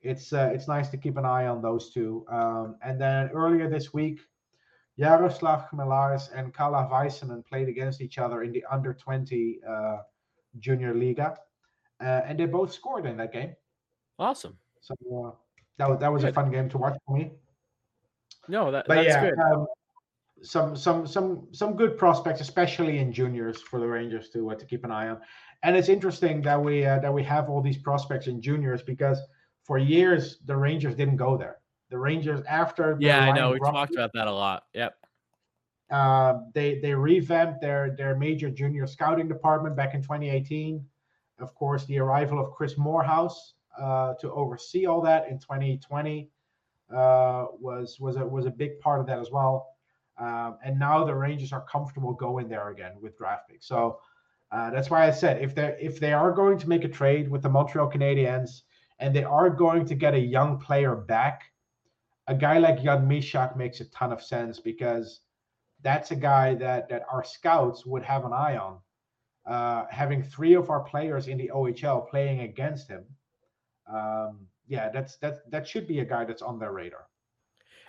it's uh, it's nice to keep an eye on those two. Um, and then earlier this week, Jaroslav Chmelar and Kalle Väisänen played against each other in the under 20 uh, junior liga, uh, and they both scored in that game. Awesome. So uh, that was, that was a fun game to watch for me. No, that, But that's yeah, good. um, some some some some good prospects, especially in juniors, for the Rangers to uh, to keep an eye on. And it's interesting that we uh, that we have all these prospects in juniors because for years the Rangers didn't go there. The Rangers after Yeah, I know. We talked about that a lot. Yep. uh, they they revamped their their major junior scouting department back in 2018. Of course, the arrival of Chris Morehouse uh, to oversee all that in 2020 uh, was was a was a big part of that as well. Um, and now the Rangers are comfortable going there again with draft picks. So uh, that's why I said if they if they are going to make a trade with the Montreal Canadiens and they are going to get a young player back, a guy like Jan Mysak makes a ton of sense because that's a guy that that our scouts would have an eye on. Uh, having three of our players in the OHL playing against him, um, yeah, that's that that should be a guy that's on their radar.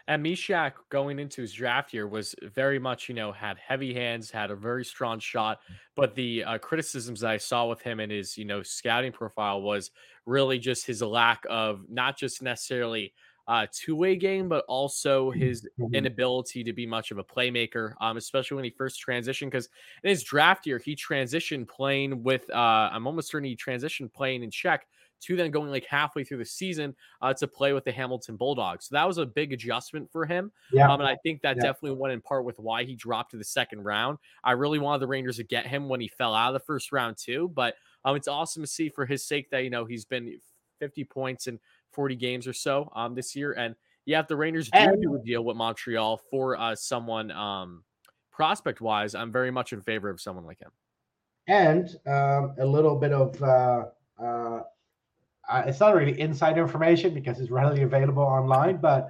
And Mysak going into his draft year was very much, you know, had heavy hands, had a very strong shot. But the uh, criticisms that I saw with him and his, you know, scouting profile was really just his lack of not just necessarily uh, two way game, but also his inability to be much of a playmaker, um, especially when he first transitioned. Because in his draft year, he transitioned playing with, uh, I'm almost certain he transitioned playing in Czech to then going like halfway through the season uh, to play with the Hamilton Bulldogs. So that was a big adjustment for him. Yeah, Um, and I think that Yeah. definitely went in part with why he dropped to the second round. I really wanted the Rangers to get him when he fell out of the first round too. But um, it's awesome to see for his sake that you know he's been 50 points in 40 games or so um this year. And yeah, if the Rangers do And- do a deal with Montreal for uh someone um prospect wise, I'm very much in favor of someone like him. and um, a little bit of uh, uh, uh, it's not really inside information because it's readily available online but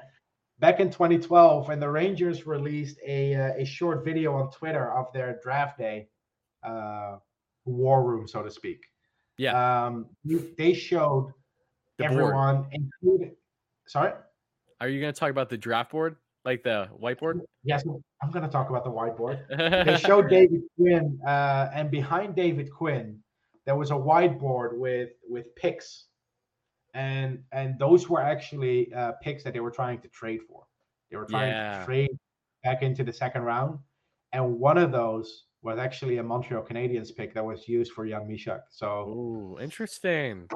back in 2012 when the rangers released a, uh, a short video on twitter of their draft day uh, war room so to speak. Yeah. um, they showed The everyone including sorry? Are you going to talk about the draft board, like the whiteboard? yes i'm going to talk about the whiteboard. They showed David Quinn, uh, and behind David Quinn, there was a whiteboard with with picks, and and those were actually uh, picks that they were trying to trade for. They were trying Yeah. to trade back into the second round, and one of those was actually a Montreal Canadiens pick that was used for Jan Mysak. So Ooh, interesting.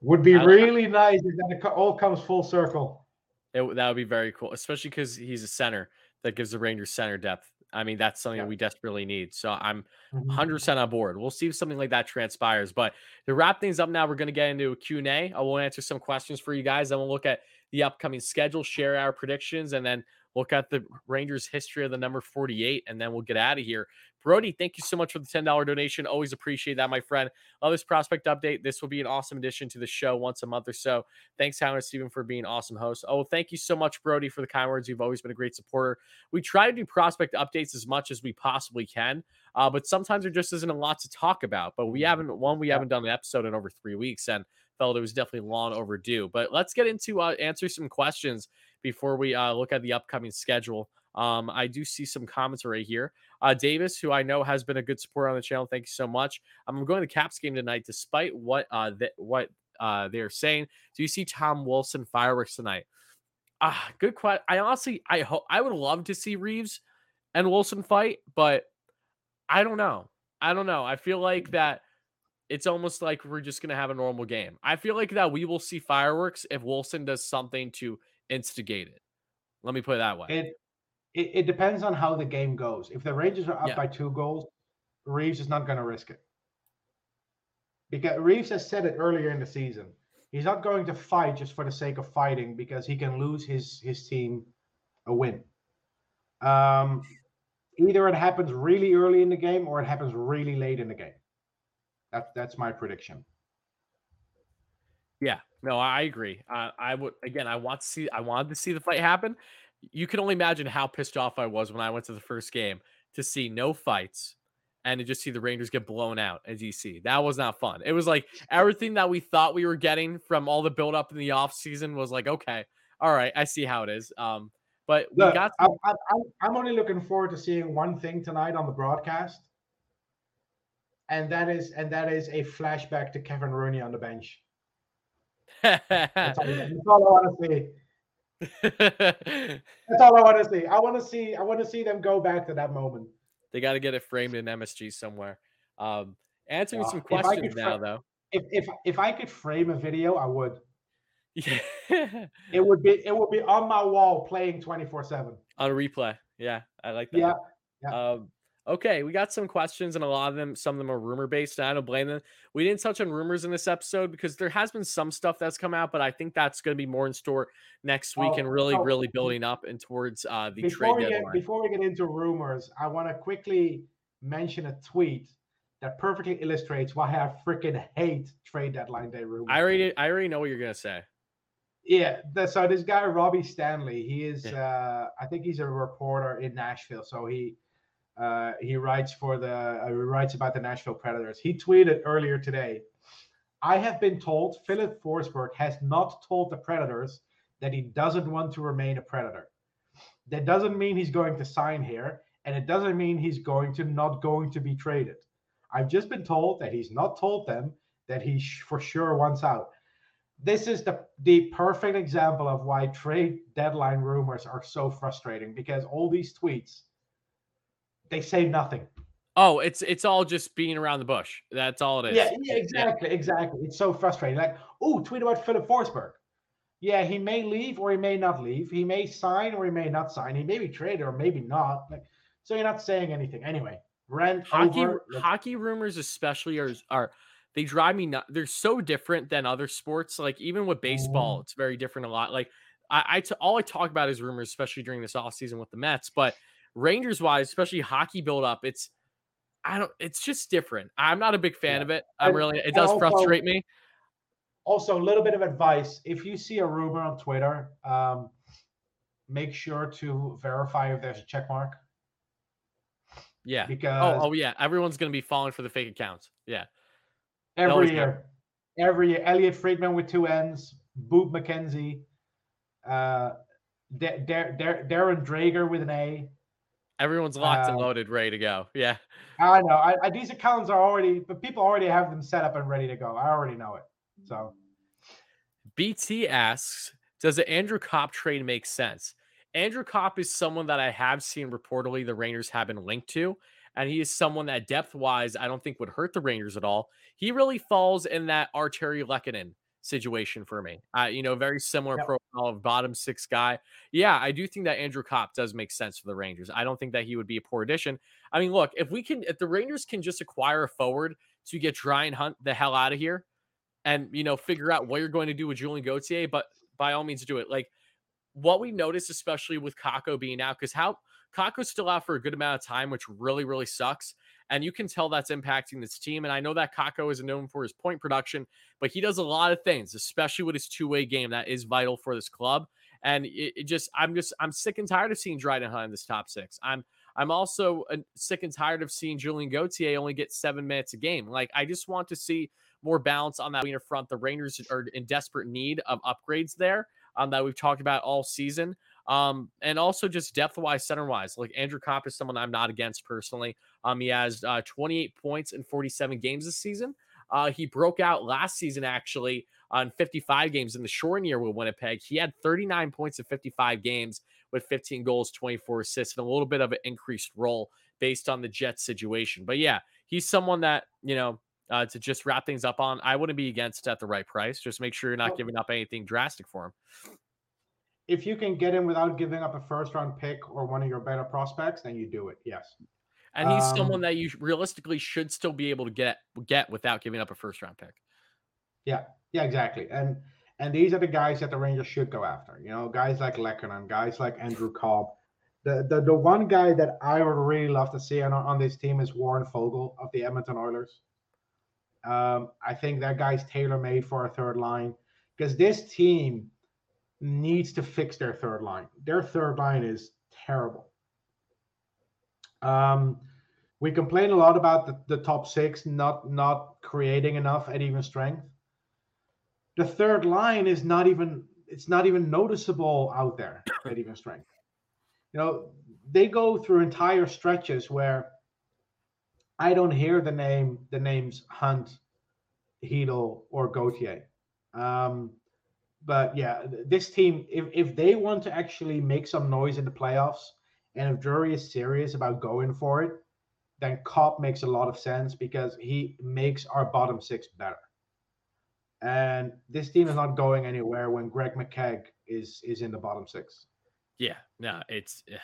would be I- really nice if that all comes full circle. It, that would be very cool, especially because he's a center that gives the Rangers center depth. I mean, that's something Yeah. that we desperately need. So I'm Mhm. 100% on board. We'll see if something like that transpires. But to wrap things up now, we're going to get into a Q&A. I will answer some questions for you guys. Then we'll look at the upcoming schedule, share our predictions, and then look at the Rangers history of the number 48, and then we'll get out of here. Brody, thank you so much for the $10 donation. Always appreciate that, my friend. Love this prospect update. This will be an awesome addition to the show once a month or so. Thanks, Howard and Steven, for being awesome hosts. Oh, thank you so much, Brody, for the kind words. You've always been a great supporter. We try to do prospect updates as much as we possibly can. Uh, but sometimes there just isn't a lot to talk about. But we haven't one, we haven't done an episode in over three weeks, and felt it was definitely long overdue. But let's get into uh, answer some questions before we uh, look at the upcoming schedule. Um, I do see some comments right here. Uh, Davis, who I know has been a good supporter on the channel, thank you so much. I'm going to the Caps game tonight, despite what uh th- what uh they're saying. Do you see Tom Wilson fireworks tonight? Ah, good question. I honestly, I hope I would love to see Reaves and Wilson fight, but I don't know. I don't know. I feel like that it's almost like we're just gonna have a normal game. I feel like that we will see fireworks if Wilson does something to instigate it. Let me put it that way. It, it it depends on how the game goes. If the Rangers are up Yeah. by two goals, Reaves is not going to risk it. Because Reaves has said it earlier in the season. He's not going to fight just for the sake of fighting because he can lose his his team a win. Um, either it happens really early in the game or it happens really late in the game. That's that's my prediction. Yeah, no, I agree. Uh, I would again. I want to see. I wanted to see the fight happen. You can only imagine how pissed off I was when I went to the first game to see no fights and to just see the Rangers get blown out at DC. That was not fun. It was like everything that we thought we were getting from all the build up in the off season was like, okay, all right, I see how it is. Um, but we Look, got I'm, I'm, I'm- I'm only looking forward to seeing one thing tonight on the broadcast, and that is and that is a flashback to Kevin Rooney on the bench. That's all, that's all I want to see. That's all I want to see. I want to see. I want to see them go back to that moment. they got to get it framed in MSG somewhere. Um, answering some questions now, though. If if if I could frame a video, I would. Yeah. It would be it would be on my wall playing twenty four seven. on replay. Yeah, I like that. Yeah, yeah. Um, okay, we got some questions, and a lot of them, some of them are rumor based. And I don't blame them. We didn't touch on rumors in this episode because there has been some stuff that's come out, but I think that's going to be more in store next week Oh, and really, oh, really building up and towards uh, the Before we trade get deadline. before we get into rumors, I want to quickly mention a tweet that perfectly illustrates why I freaking hate trade deadline day rumors. I already, I already know what you're gonna say. Yeah, the, so this guy Robbie Stanley, he is Yeah. uh I think he's a reporter in Nashville. So he uh he writes for the uh, he writes about the Nashville Predators. He tweeted earlier today, I have been told Filip Forsberg has not told the Predators that he doesn't want to remain a Predator. That doesn't mean he's going to sign here, and it doesn't mean he's going to not going to be traded. I've just been told that he's not told them that he sh- for sure wants out this is the the perfect example of why trade deadline rumors are so frustrating because all these tweets they say nothing. Oh, it's it's all just being around the bush. That's all it is. Yeah, yeah, exactly, exactly. It's so frustrating. Like, oh, tweet about Filip Forsberg. Yeah, he may leave or he may not leave. He may sign or he may not sign. He may be traded or maybe not. Like, so you're not saying anything anyway. Rent hockey over. hockey rumors especially are are they drive me nuts. They're so different than other sports. Like even with baseball, Mm. it's very different a lot. Like I, I t- all I talk about is rumors, especially during this off season with the Mets. But Rangers wise, especially hockey build up, it's I don't. It's just different. I'm not a big fan Yeah. of it. I'm And- really. It does also- frustrate me. Also, a little bit of advice: if you see a rumor on Twitter, um, make sure to verify if there's a check mark Yeah. because Oh, oh yeah. Everyone's gonna be falling for the fake accounts. Yeah. every year, every year, Elliot Friedman with two N's, Boop McKenzie, uh, Da- Da- Da- Darren Drager with an A. Everyone's locked and Um, loaded, ready to go. Yeah. I know. I, I, these accounts are already, but people already have them set up and ready to go. I already know it. So BT asks, does the Andrew Copp trade make sense? Andrew Copp is someone that I have seen reportedly the Rangers have been linked to, and he is someone that depth wise I don't think would hurt the Rangers at all. He really falls in that Artturi Lehkonen situation for me. Uh, you know, very similar Yep. profile of bottom six guy. Yeah, I do think that Andrew Copp does make sense for the Rangers. I don't think that he would be a poor addition. I mean, look, if we can, if the Rangers can just acquire a forward to get Ryan Hunt the hell out of here, and you know figure out what you're going to do with Julian Gauthier, but by all means do it. Like what we noticed, especially with Kakko being out, because how Kakko's still out for a good amount of time, which really really sucks, and you can tell that's impacting this team. And I know that Kakko is known for his point production, but he does a lot of things, especially with his two way game, that is vital for this club. And it, it just, I'm just, I'm sick and tired of seeing Dryden Hunt in this top six. I'm, I'm also uh, sick and tired of seeing Julian Gauthier only get seven minutes a game. Like, I just want to see more balance on that wiener front. The Rangers are in desperate need of upgrades there um, that we've talked about all season. Um, and also just depth wise, center wise. Like Andrew Copp is someone I'm not against personally. Um, he has uh, 28 points in 47 games this season. Uh, he broke out last season actually on 55 games in the short year with Winnipeg. He had 39 points in 55 games with 15 goals, 24 assists, and a little bit of an increased role based on the Jets situation. But yeah, he's someone that, you know, uh, to just wrap things up on, I wouldn't be against at the right price. Just make sure you're not giving up anything drastic for him. If you can get him without giving up a first round pick or one of your better prospects, then you do it. Yes. And he's Um, someone that you realistically should still be able to get get without giving up a first round pick. Yeah, yeah, exactly. And and these are the guys that the Rangers should go after. You know, guys like Lehkonen, guys like Andrew Copp. The, the the one guy that I would really love to see on, on this team is Warren Foegele of the Edmonton Oilers. Um, I think that guy's tailor made for a third line because this team needs to fix their third line. Their third line is terrible. Um, we complain a lot about the, the top six not not creating enough at even strength. The third line is not even it's not even noticeable out there at even strength. You know, they go through entire stretches where I don't hear the name the names Hunt, Heedle, or Gauthier. Um, but yeah, this team, if if they want to actually make some noise in the playoffs, and if Drury is serious about going for it, then Copp makes a lot of sense because he makes our bottom six better. And this team is not going anywhere when Greg McKegg is is in the bottom six. Yeah, no, it's. eh,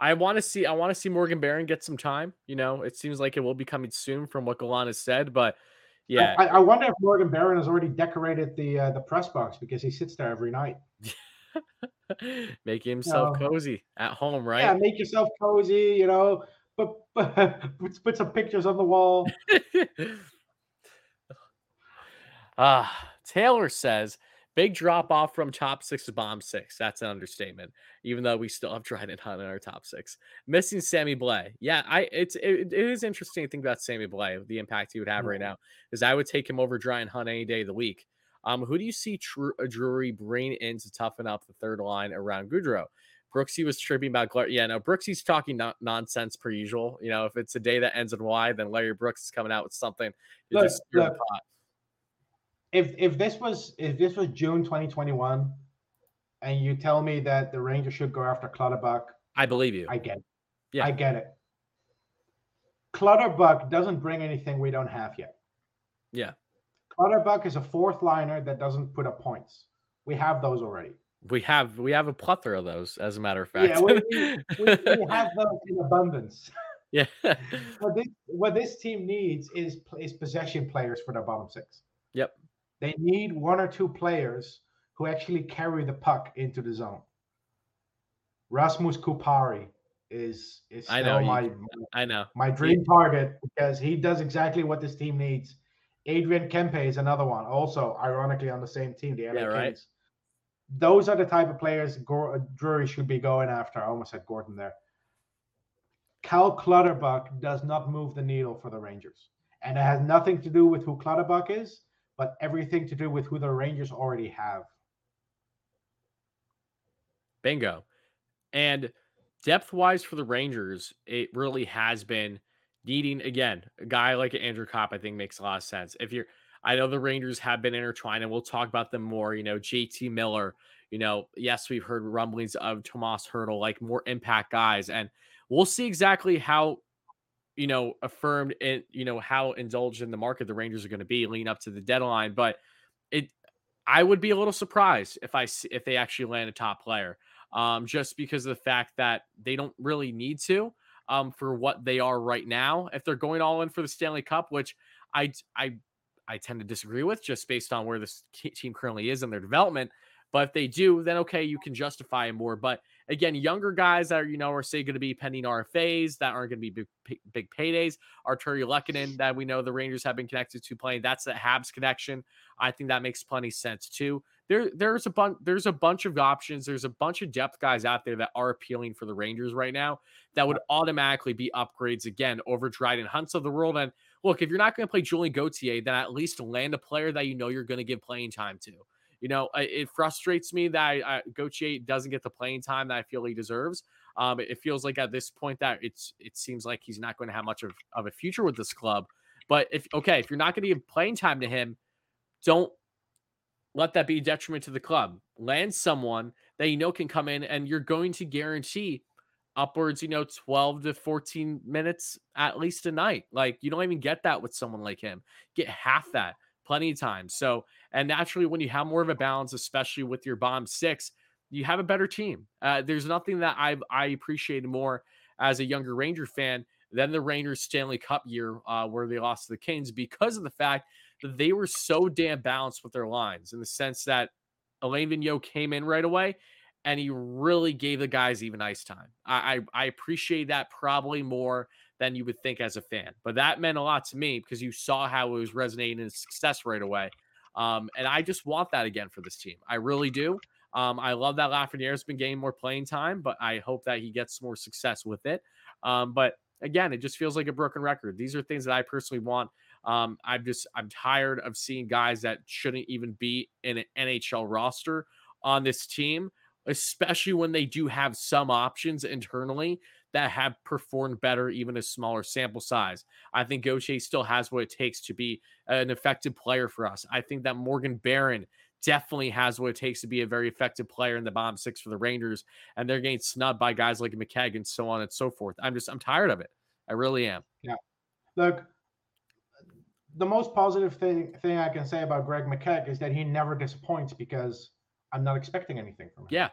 I want to see. I want to see Morgan Barron get some time. You know, it seems like it will be coming soon from what Gallant has said. But yeah, I, I wonder if Morgan Barron has already decorated the uh, the press box because he sits there every night. making himself No. cozy at home, right? Yeah, make yourself cozy, you know. But, but put, put some pictures on the wall. Ah, Taylor says big drop off from top six to bomb six. That's an understatement. Even though we still have Dryden Hunt in our top six, missing Sammy Blais. Yeah, I it's it, it is interesting to think about Sammy Blais, the impact he would have right now. Is I would take him over Dryden Hunt any day of the week. Um, who do you see Tru- uh, Drury bring in to toughen up the third line around Goodrow? Brooksy was tripping about Glar- yeah, no, Brooksy's talking no- nonsense per usual. You know, if it's a day that ends in Y, then Larry Brooks is coming out with something. Look, just look, pot. If if this was if this was June 2021, and you tell me that the Rangers should go after Clutterbuck, I believe you. I get it. Yeah. I get it. Clutterbuck doesn't bring anything we don't have yet. Yeah. Clutterbuck is a fourth liner that doesn't put up points. We have those already. We have we have a plethora of those, as a matter of fact. Yeah, we, we, we, we have those in abundance. yeah. What this what this team needs is is possession players for their bottom six. Yep. They need one or two players who actually carry the puck into the zone. Rasmus Kupari is is I know, my you- I know. my dream target because he does exactly what this team needs. Adrian Kempe is another one, also ironically on the same team, the LA Yeah, right. Kings. Those are the type of players Gor- uh, Drury should be going after. I almost said Gorton there. Cal Clutterbuck does not move the needle for the Rangers. And it has nothing to do with who Clutterbuck is, but everything to do with who the Rangers already have. Bingo. And depth wise for the Rangers, it really has been needing again a guy like Andrew Copp. I think makes a lot of sense. If you're, I know the Rangers have been intertwined, and we'll talk about them more. You know, JT Miller. You know, yes, we've heard rumblings of Tomas Hertl, like more impact guys, and we'll see exactly how you know affirmed in you know how indulged in the market the Rangers are going to be leading up to the deadline. But it, I would be a little surprised if I if they actually land a top player um, just because of the fact that they don't really need to um, for what they are right now. If they're going all in for the Stanley Cup, which I I I tend to disagree with, just based on where this team currently is in their development. But if they do, then okay, you can justify it more. But again, younger guys that are you know are say going to be pending RFAs that aren't going to be big, big paydays. Artturi Lehkonen that we know the Rangers have been connected to playing. That's the Habs connection. I think that makes plenty sense too there there's a bunch there's a bunch of options. There's a bunch of depth guys out there that are appealing for the Rangers right now that would automatically be upgrades again over Dryden Hunts of the world. And look, if you're not going to play Julian Gauthier, then at least land a player that you know you're going to give playing time to. You know, it frustrates me that I, Gauthier doesn't get the playing time that I feel he deserves. Um, it feels like at this point that it's it seems like he's not going to have much of, of a future with this club. But if okay, if you're not going to give playing time to him, don't let that be detriment to the club. Land someone that you know can come in and you're going to guarantee upwards, you know, 12 to 14 minutes at least a night. Like you don't even get that with someone like him. Get half that plenty of times. So, and naturally, when you have more of a balance, especially with your bomb six, you have a better team. Uh, there's nothing that I I appreciated more as a younger Ranger fan than the Rangers Stanley Cup year uh, where they lost to the Canes because of the fact that they were so damn balanced with their lines in the sense that Alain Vigneault came in right away and he really gave the guys even ice time. I, I, I appreciate that probably more than you would think as a fan, but that meant a lot to me because you saw how it was resonating in success right away. Um, and I just want that again for this team. I really do. Um, I love that Lafreniere's been getting more playing time, but I hope that he gets more success with it. Um, but again, it just feels like a broken record. These are things that I personally want. Um, I'm just I'm tired of seeing guys that shouldn't even be in an NHL roster on this team, especially when they do have some options internally that have performed better, even a smaller sample size. I think Gauthier still has what it takes to be an effective player for us. I think that Morgan Barron definitely has what it takes to be a very effective player in the bottom six for the Rangers, and they're getting snubbed by guys like McKegg and so on and so forth. I'm just I'm tired of it. I really am. Yeah. Look, the most positive thing thing I can say about Greg McKegg is that he never disappoints because I'm not expecting anything from him. Yeah.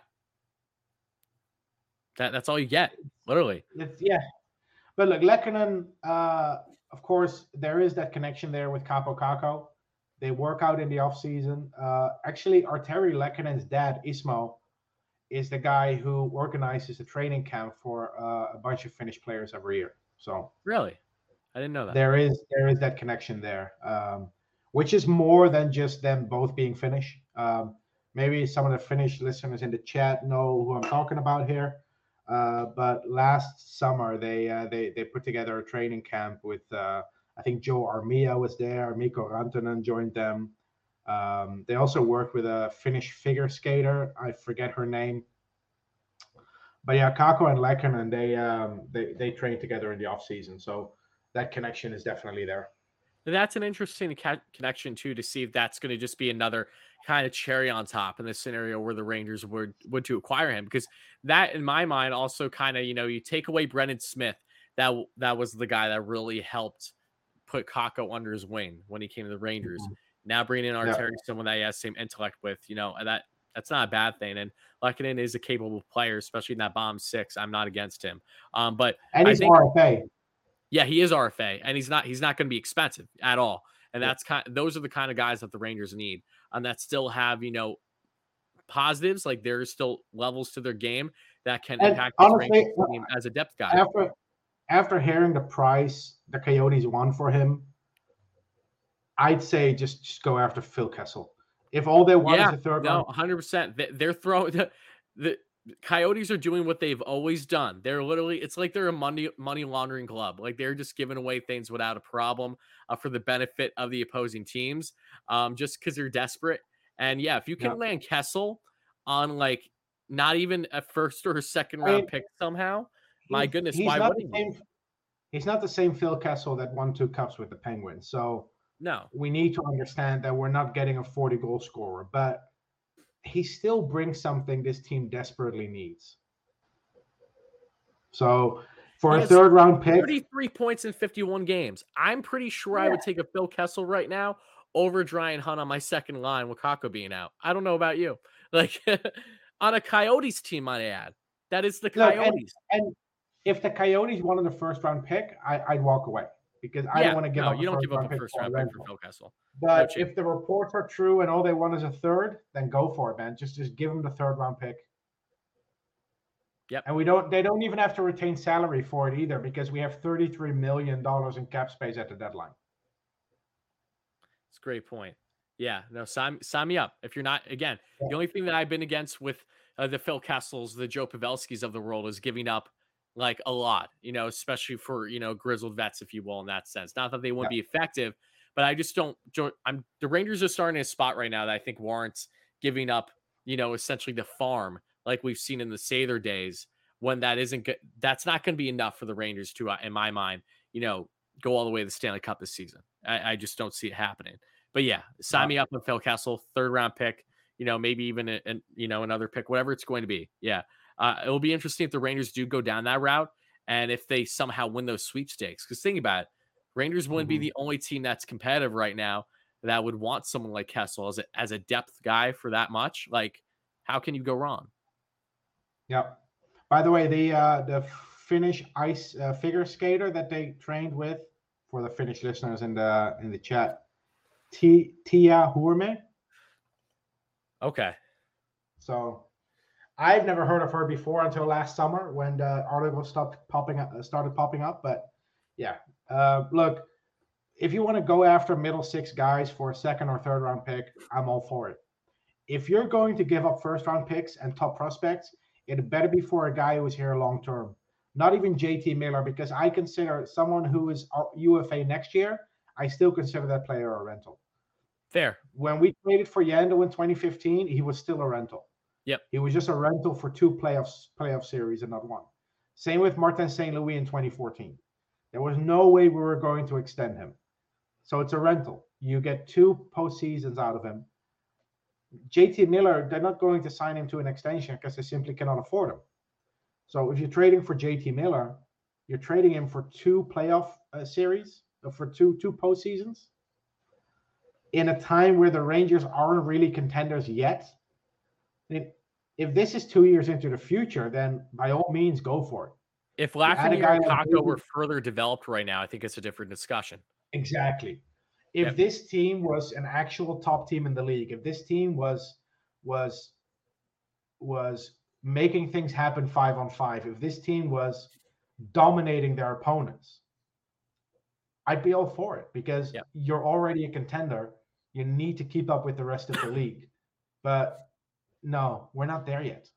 That that's all you get, literally. It's, yeah. But look, Lehkonen, uh, of course, there is that connection there with Kaapo Kakko. They work out in the off season. Uh, actually, Artturi Lehkonen's dad, Ismo, is the guy who organizes a training camp for uh, a bunch of Finnish players every year. So really, I didn't know that. There is there is that connection there, um, which is more than just them both being Finnish. Um, maybe some of the Finnish listeners in the chat know who I'm talking about here. Uh, but last summer they uh, they they put together a training camp with uh, I think Joel Armia was there. Mikko Rantanen joined them. Um, they also worked with a Finnish figure skater. I forget her name. But yeah, Kakko and Lehkonen, they um, they they train together in the off season, so that connection is definitely there. That's an interesting ca- connection too to see if that's going to just be another kind of cherry on top in the scenario where the Rangers would would to acquire him because that in my mind also kind of you know you take away Brendan Smith that that was the guy that really helped put Kakko under his wing when he came to the Rangers. Mm-hmm. Now bringing in Artturi, yeah. someone that he has same intellect with, you know, that that's not a bad thing. And Lehkonen is a capable player, especially in that bomb six. I'm not against him. Um, but and he's think, RFA. Yeah, he is RFA, and he's not he's not going to be expensive at all. And that's kind of, those are the kind of guys that the Rangers need, and that still have you know positives like there's still levels to their game that can and impact honestly, team as a depth guy. After after hearing the price the Coyotes won for him, I'd say just just go after Phil Kessel. If all they want yeah, is a third no, 100 percent. They're throwing the, the Coyotes are doing what they've always done. They're literally, it's like they're a money money laundering club. Like they're just giving away things without a problem uh, for the benefit of the opposing teams, um, just because they're desperate. And yeah, if you can yeah. land Kessel on like not even a first or a second round I mean, pick somehow, my goodness, why wouldn't same, He's not the same Phil Kessel that won two cups with the Penguins. So no, we need to understand that we're not getting a 40 goal scorer, but he still brings something this team desperately needs. So for a third round pick, 33 points in 51 games. I'm pretty sure yeah. I would take a Phil Kessel right now over Dryden Hunt on my second line with Kakko being out. I don't know about you. Like on a Coyotes team, I add. That is the Coyotes. Look, and, and, if the Coyotes wanted the first round pick, I, would walk away because I don't want to give no, up. You don't give up a first round pick for Phil Kessel. But no if the reports are true and all they want is a third, then go for it, man. Just just give them the third round pick. Yep. And we don't they don't even have to retain salary for it either because we have $33 million in cap space at the deadline. It's a great point. Yeah, no, sign sign me up. If you're not, again, the only thing that I've been against with uh, the Phil Kessels, the Joe Pavelskis of the world, is giving up like a lot. You know, especially for you know grizzled vets, if you will, in that sense. Not that they won't be effective, but I just don't. I'm the Rangers are starting a spot right now that I think warrants giving up. You know, essentially the farm like we've seen in the Sather days when that isn't good. That's not going to be enough for the Rangers to, uh, in my mind, you know, go all the way to the Stanley Cup this season. I, I just don't see it happening. But yeah, sign me up on Phil Kessel, third round pick. You know, maybe even a, an- you know another pick, whatever it's going to be. Yeah, uh, it'll be interesting if the Rangers do go down that route and if they somehow win those sweepstakes. Because think about it, Rangers wouldn't be Mhm. the only team that's competitive right now that would want someone like Kessel as a as a depth guy for that much. Like, how can you go wrong? Yeah. By the way, the uh, the Finnish ice uh, figure skater that they trained with for the Finnish listeners in the in the chat, T- Tia Hurme. Okay, So I've never heard of her before until last summer when the article stopped popping up, started popping up. But yeah, uh, look, if you want to go after middle six guys for a second or third round pick, I'm all for it. If you're going to give up first round picks and top prospects, it better be for a guy who is here long term. Not even JT Miller, because I consider someone who is UFA next year, I still consider that player a rental fair. when we traded for Yandle in 2015, he was still a rental. Yep. He was just a rental for two playoffs playoff series and not one. Same with Martin St. Louis in 2014. There was no way we were going to extend him. So it's a rental. You get two postseasons out of him. JT Miller, they're not going to sign him to an extension because they simply cannot afford him. So if you're trading for JT Miller, you're trading him for two playoff uh, series, uh, for two two postseasons in a time where the Rangers aren't really contenders yet. If, if this is two years into the future, then by all means go for it. If Lafreniere guy and Kakko were further developed right now, I think it's a different discussion. Exactly. If Yep. this team was an actual top team in the league, if this team was was was making things happen five on five, if this team was dominating their opponents, I'd be all for it because Yep. you're already a contender. You need to keep up with the rest of the league. But no, we're not there yet.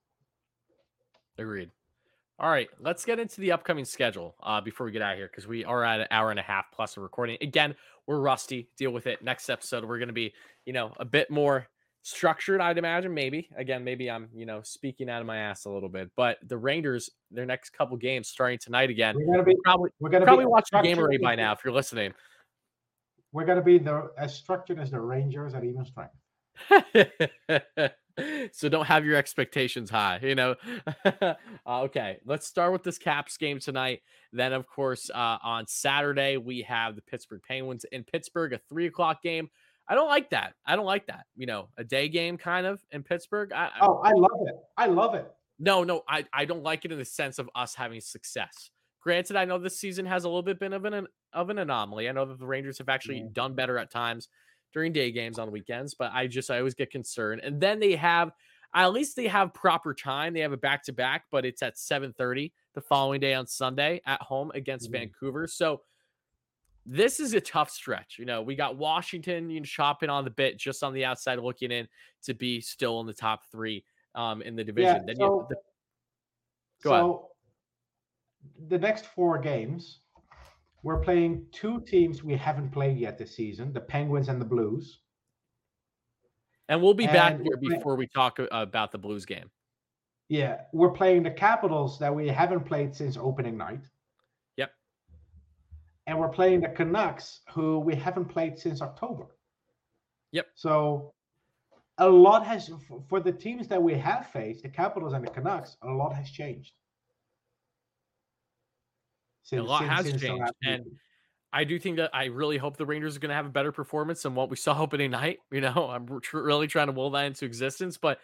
Agreed. All right, let's get into the upcoming schedule uh, before we get out of here because we are at an hour and a half plus of recording. Again, we're rusty. Deal with it. Next episode, we're going to be, you know, a bit more structured. I'd imagine. Maybe again, maybe I'm, you know, speaking out of my ass a little bit. But the Rangers, their next couple games starting tonight again. We're gonna be Probably, we're gonna probably watch the game already by now if you're listening. We're gonna be the as structured as the Rangers at even strength. so don't have your expectations high, you know. uh, okay, let's start with this Caps game tonight. Then, of course, uh, on Saturday we have the Pittsburgh Penguins in Pittsburgh, a three o'clock game. I don't like that. I don't like that. You know, a day game kind of in Pittsburgh. I, I- Oh, I love it. I love it. no, no, I, I don't like it in the sense of us having success. Granted, I know this season has a little bit been of an of an anomaly. I know that the Rangers have actually Yeah. done better at times during day games on weekends, but I just I always get concerned. And then they have at least they have proper time. They have a back to back, but it's at 7:30 the following day on Sunday at home against Mhm. Vancouver. So this is a tough stretch. You know, we got Washington you know, chopping on the bit just on the outside looking in to be still in the top three um in the division. then you the, Go ahead. so the next four games, we're playing two teams we haven't played yet this season: the Penguins and the Blues. And we'll be back here before we talk about the Blues game. Yeah, we're playing the Capitals that we haven't played since opening night. Yep. And we're playing the Canucks, who we haven't played since October. Yep. So a lot has for the teams that we have faced, the Capitals and the Canucks, a lot has changed. Since- lot since- has since changed, and. I do think that I really hope the Rangers are going to have a better performance than what we saw opening night. You know, I'm tr- really trying to will that into existence. But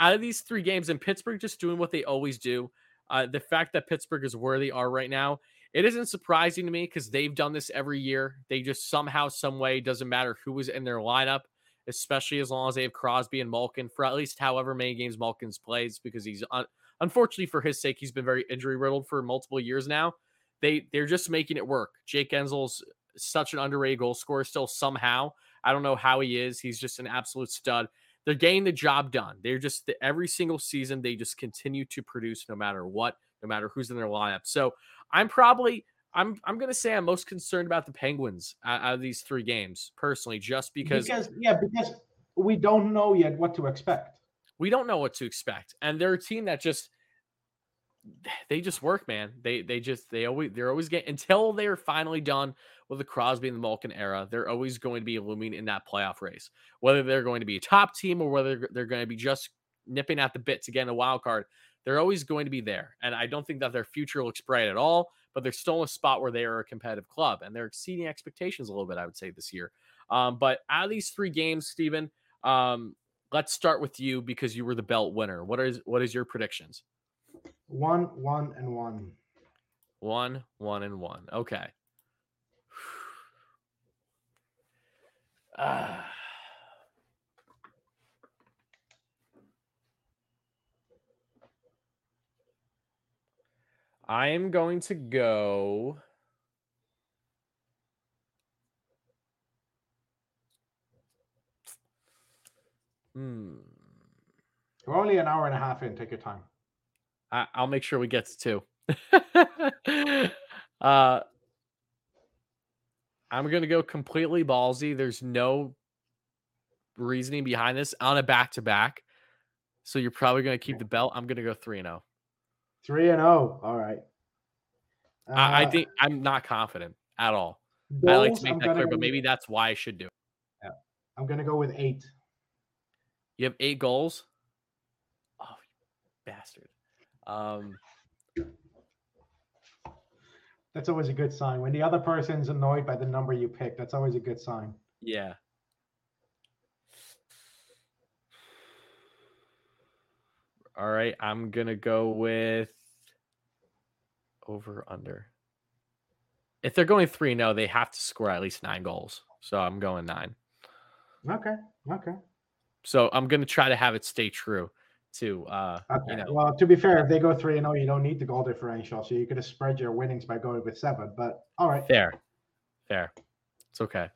out of these three games, and Pittsburgh just doing what they always do, uh, the fact that Pittsburgh is where they are right now, it isn't surprising to me because they've done this every year. They just somehow, some way, doesn't matter who is in their lineup, especially as long as they have Crosby and Malkin for at least however many games Malkin's plays, because he's un- unfortunately for his sake, he's been very injury riddled for multiple years now. They they're just making it work. Jake Guentzel's such an underrated goal scorer still somehow. I don't know how he is. He's just an absolute stud. They're getting the job done. They're just every single season they just continue to produce no matter what, no matter who's in their lineup. So I'm probably I'm I'm gonna say I'm most concerned about the Penguins out, of these three games personally, just because, because yeah, because we don't know yet what to expect. we don't know what to expect, and they're a team that just they just work, man. They they just they always they're always getting until they're finally done with the Crosby and the Malkin era. They're always going to be looming in that playoff race, whether they're going to be a top team or whether they're going to be just nipping at the bit to get in a wild card. They're always going to be there, and I don't think that their future looks bright at all. But they're still in a spot where they are a competitive club, and they're exceeding expectations a little bit. I would say this year. Um, but out of these three games, Stephen, um, let's start with you because you were the belt winner. What is what is your predictions? One, one, and one. One, one, and one. Okay. Ah. I am going to go. Hmm. We're only an hour and a half in. Take your time. I, I'll make sure we get to two. uh, I'm gonna go completely ballsy. There's no reasoning behind this on a back to back. So you're probably gonna keep the belt. I'm gonna go three and zero. Three and zero. All right. I, I Uh, think I'm not confident at all. I like to make I'm that clear, but with- maybe that's why I should do it. I'm gonna go with eight. You have eight goals. Um, That's always a good sign. When the other person's annoyed by the number you pick, that's always a good sign. yeah. All right, I'm gonna go with over under. If they're going three, no, they have to score at least nine goals. So I'm going nine. Okay. Okay. So I'm gonna try to have it stay true to uh Okay. you know Well, to be fair, if they go three and zero, you don't need the goal differential, so you could have spread your winnings by going with seven. But all right, fair. Fair. It's okay.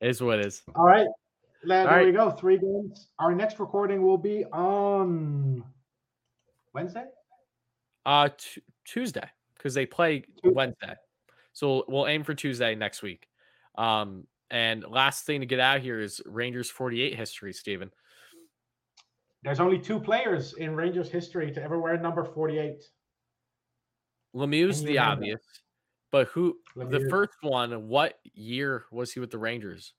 It is what it is. all right. There, All right. we go. Three games. Our next recording will be on Wednesday. Uh t- Tuesday because they play Tu- Wednesday, so we'll, we'll aim for Tuesday next week. Um, and last thing to get out here is Rangers 48 history, Steven. There's only two players in Rangers history to ever wear number 48. Lemieux's the obvious, but who the first one? What year was he with the Rangers?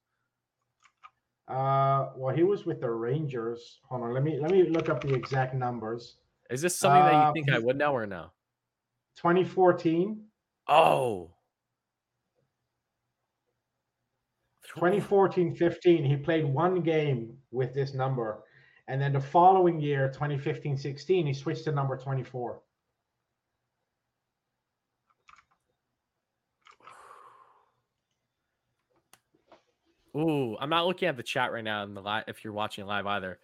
Uh, well, he was with the Rangers. Hold on, let me let me look up the exact numbers. Is this something that Uh, you think I would know or no? 2014, Oh, 2014, 15. He played one game with this number, and then the following year, 2015, 16, he switched to number 24. Ooh, I'm not looking at the chat right now in the live. If you're watching live either,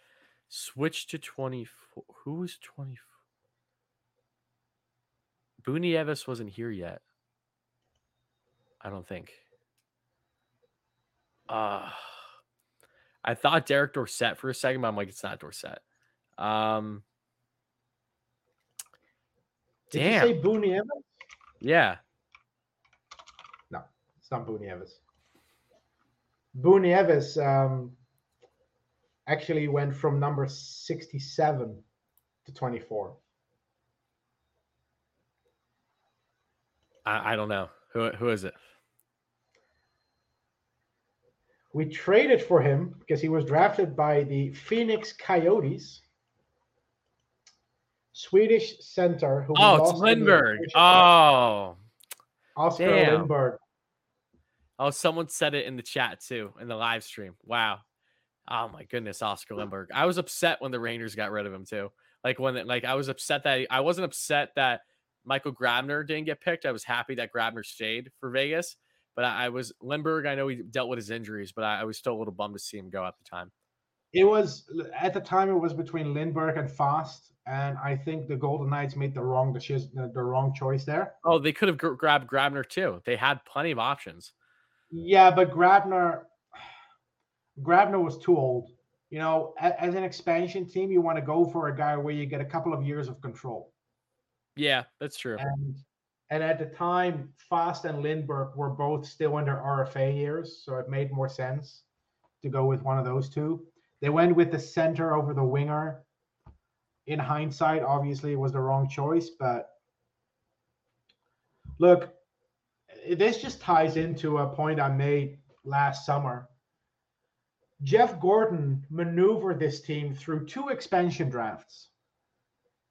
switch to 24. Who was 24? Boo Nieves wasn't here yet. I don't think. Uh I thought Derek Dorsett for a second, but I'm like, it's not Dorsett. Um, Did damn. you say Boo Nieves? yeah. No, it's not Boo Nieves. Boo Nieves um, actually went from number 67 to 24. I, I don't know. Who who is it? We traded for him because he was drafted by the Phoenix Coyotes. Swedish center who Oh, it's lost Lindberg. Oh. Oscar damn. Lindberg. Oh, someone said it in the chat too, in the live stream. Wow. Oh my goodness, Oscar Lindberg. I was upset when the Rangers got rid of him too. Like when like I was upset that I wasn't upset that Michael Grabner didn't get picked. I was happy that Grabner stayed for Vegas. But I, I was Lindberg. I know he dealt with his injuries, but I, I was still a little bummed to see him go at the time. It was at the time it was between Lindberg and Fast, and I think the Golden Knights made the wrong decision, the wrong choice there. Oh, they could have gr- grabbed Grabner too. They had plenty of options. Yeah, but Grabner, Grabner was too old. You know, a- as an expansion team, you want to go for a guy where you get a couple of years of control. Yeah, that's true. And and at the time, Fast and Lindberg were both still their RFA years, so it made more sense to go with one of those two. They went with the center over the winger. In hindsight, obviously, it was the wrong choice, but look, this just ties into a point I made last summer. Jeff Gorton maneuvered this team through two expansion drafts,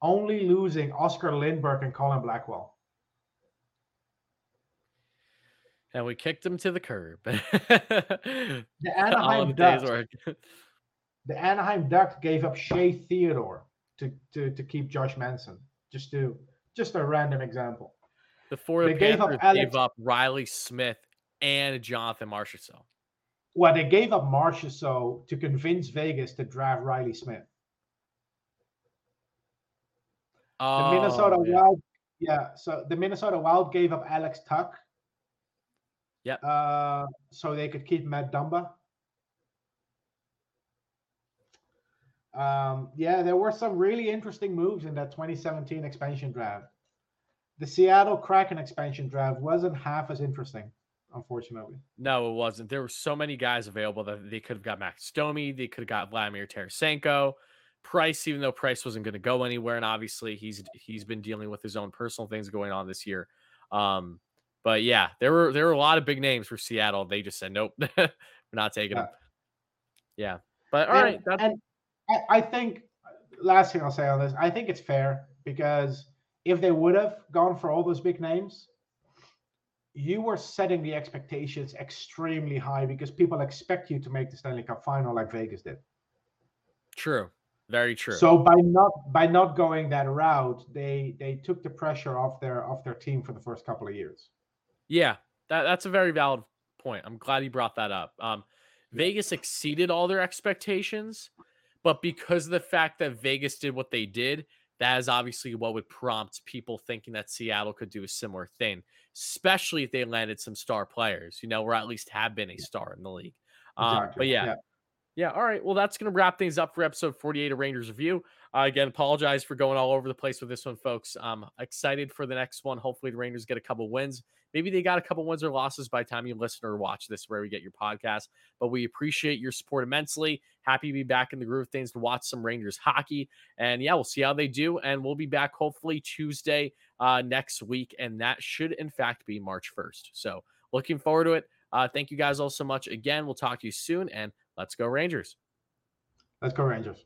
only losing Oscar Lindberg and Colin Blackwell. And we kicked him to the curb. The Anaheim Ducks, the Anaheim Ducks gave up Shea Theodore to, to, to keep Josh Manson. Just to just a random example. The four They gave up Alex- gave up Reilly Smith and Jonathan Marchessault. Well, they gave up Marchessault to convince Vegas to draft Reilly Smith. The Oh, Minnesota yeah. Wild, yeah. So the Minnesota Wild gave up Alex Tuch. Yep. Uh, so they could keep Matt Dumba. Um, yeah, there were some really interesting moves in that 2017 expansion draft. The Seattle Kraken expansion draft wasn't half as interesting, unfortunately. No, it wasn't. There were so many guys available that they could have got Max Domi. They could have got Vladimir Tarasenko. Price, even though Price wasn't going to go anywhere, and obviously he's he's been dealing with his own personal things going on this year. Um, but yeah, there were there were a lot of big names for Seattle. They just said nope, we're not taking them. Yeah, but all and, right, and I, I think last thing I'll say on this, I think it's fair because if they would have gone for all those big names, you were setting the expectations extremely high because people expect you to make the Stanley Cup final like Vegas did. true, very true. So by not by not going that route, they they took the pressure off their off their team for the first couple of years. Yeah, that, that's a very valid point. I'm glad you brought that up. Um, Vegas exceeded all their expectations, but because of the fact that Vegas did what they did, that is obviously what would prompt people thinking that Seattle could do a similar thing, especially if they landed some star players, you know, or at least have been a star in the league. Um, but yeah, yeah. yeah. All right. Well, that's going to wrap things up for episode 48 of Rangers Review. Uh, again, apologize for going all over the place with this one, folks. I'm excited for the next one. Hopefully, the Rangers get a couple wins. Maybe they got a couple wins or losses by time you listen or watch this, where we get your podcast. But we appreciate your support immensely. Happy to be back in the groove of things to watch some Rangers hockey. And yeah, we'll see how they do. And we'll be back hopefully Tuesday uh, next week. And that should, in fact, be March 1st. So looking forward to it. Uh, thank you guys all so much. Again, we'll talk to you soon. And let's go, Rangers. Let's go Rangers.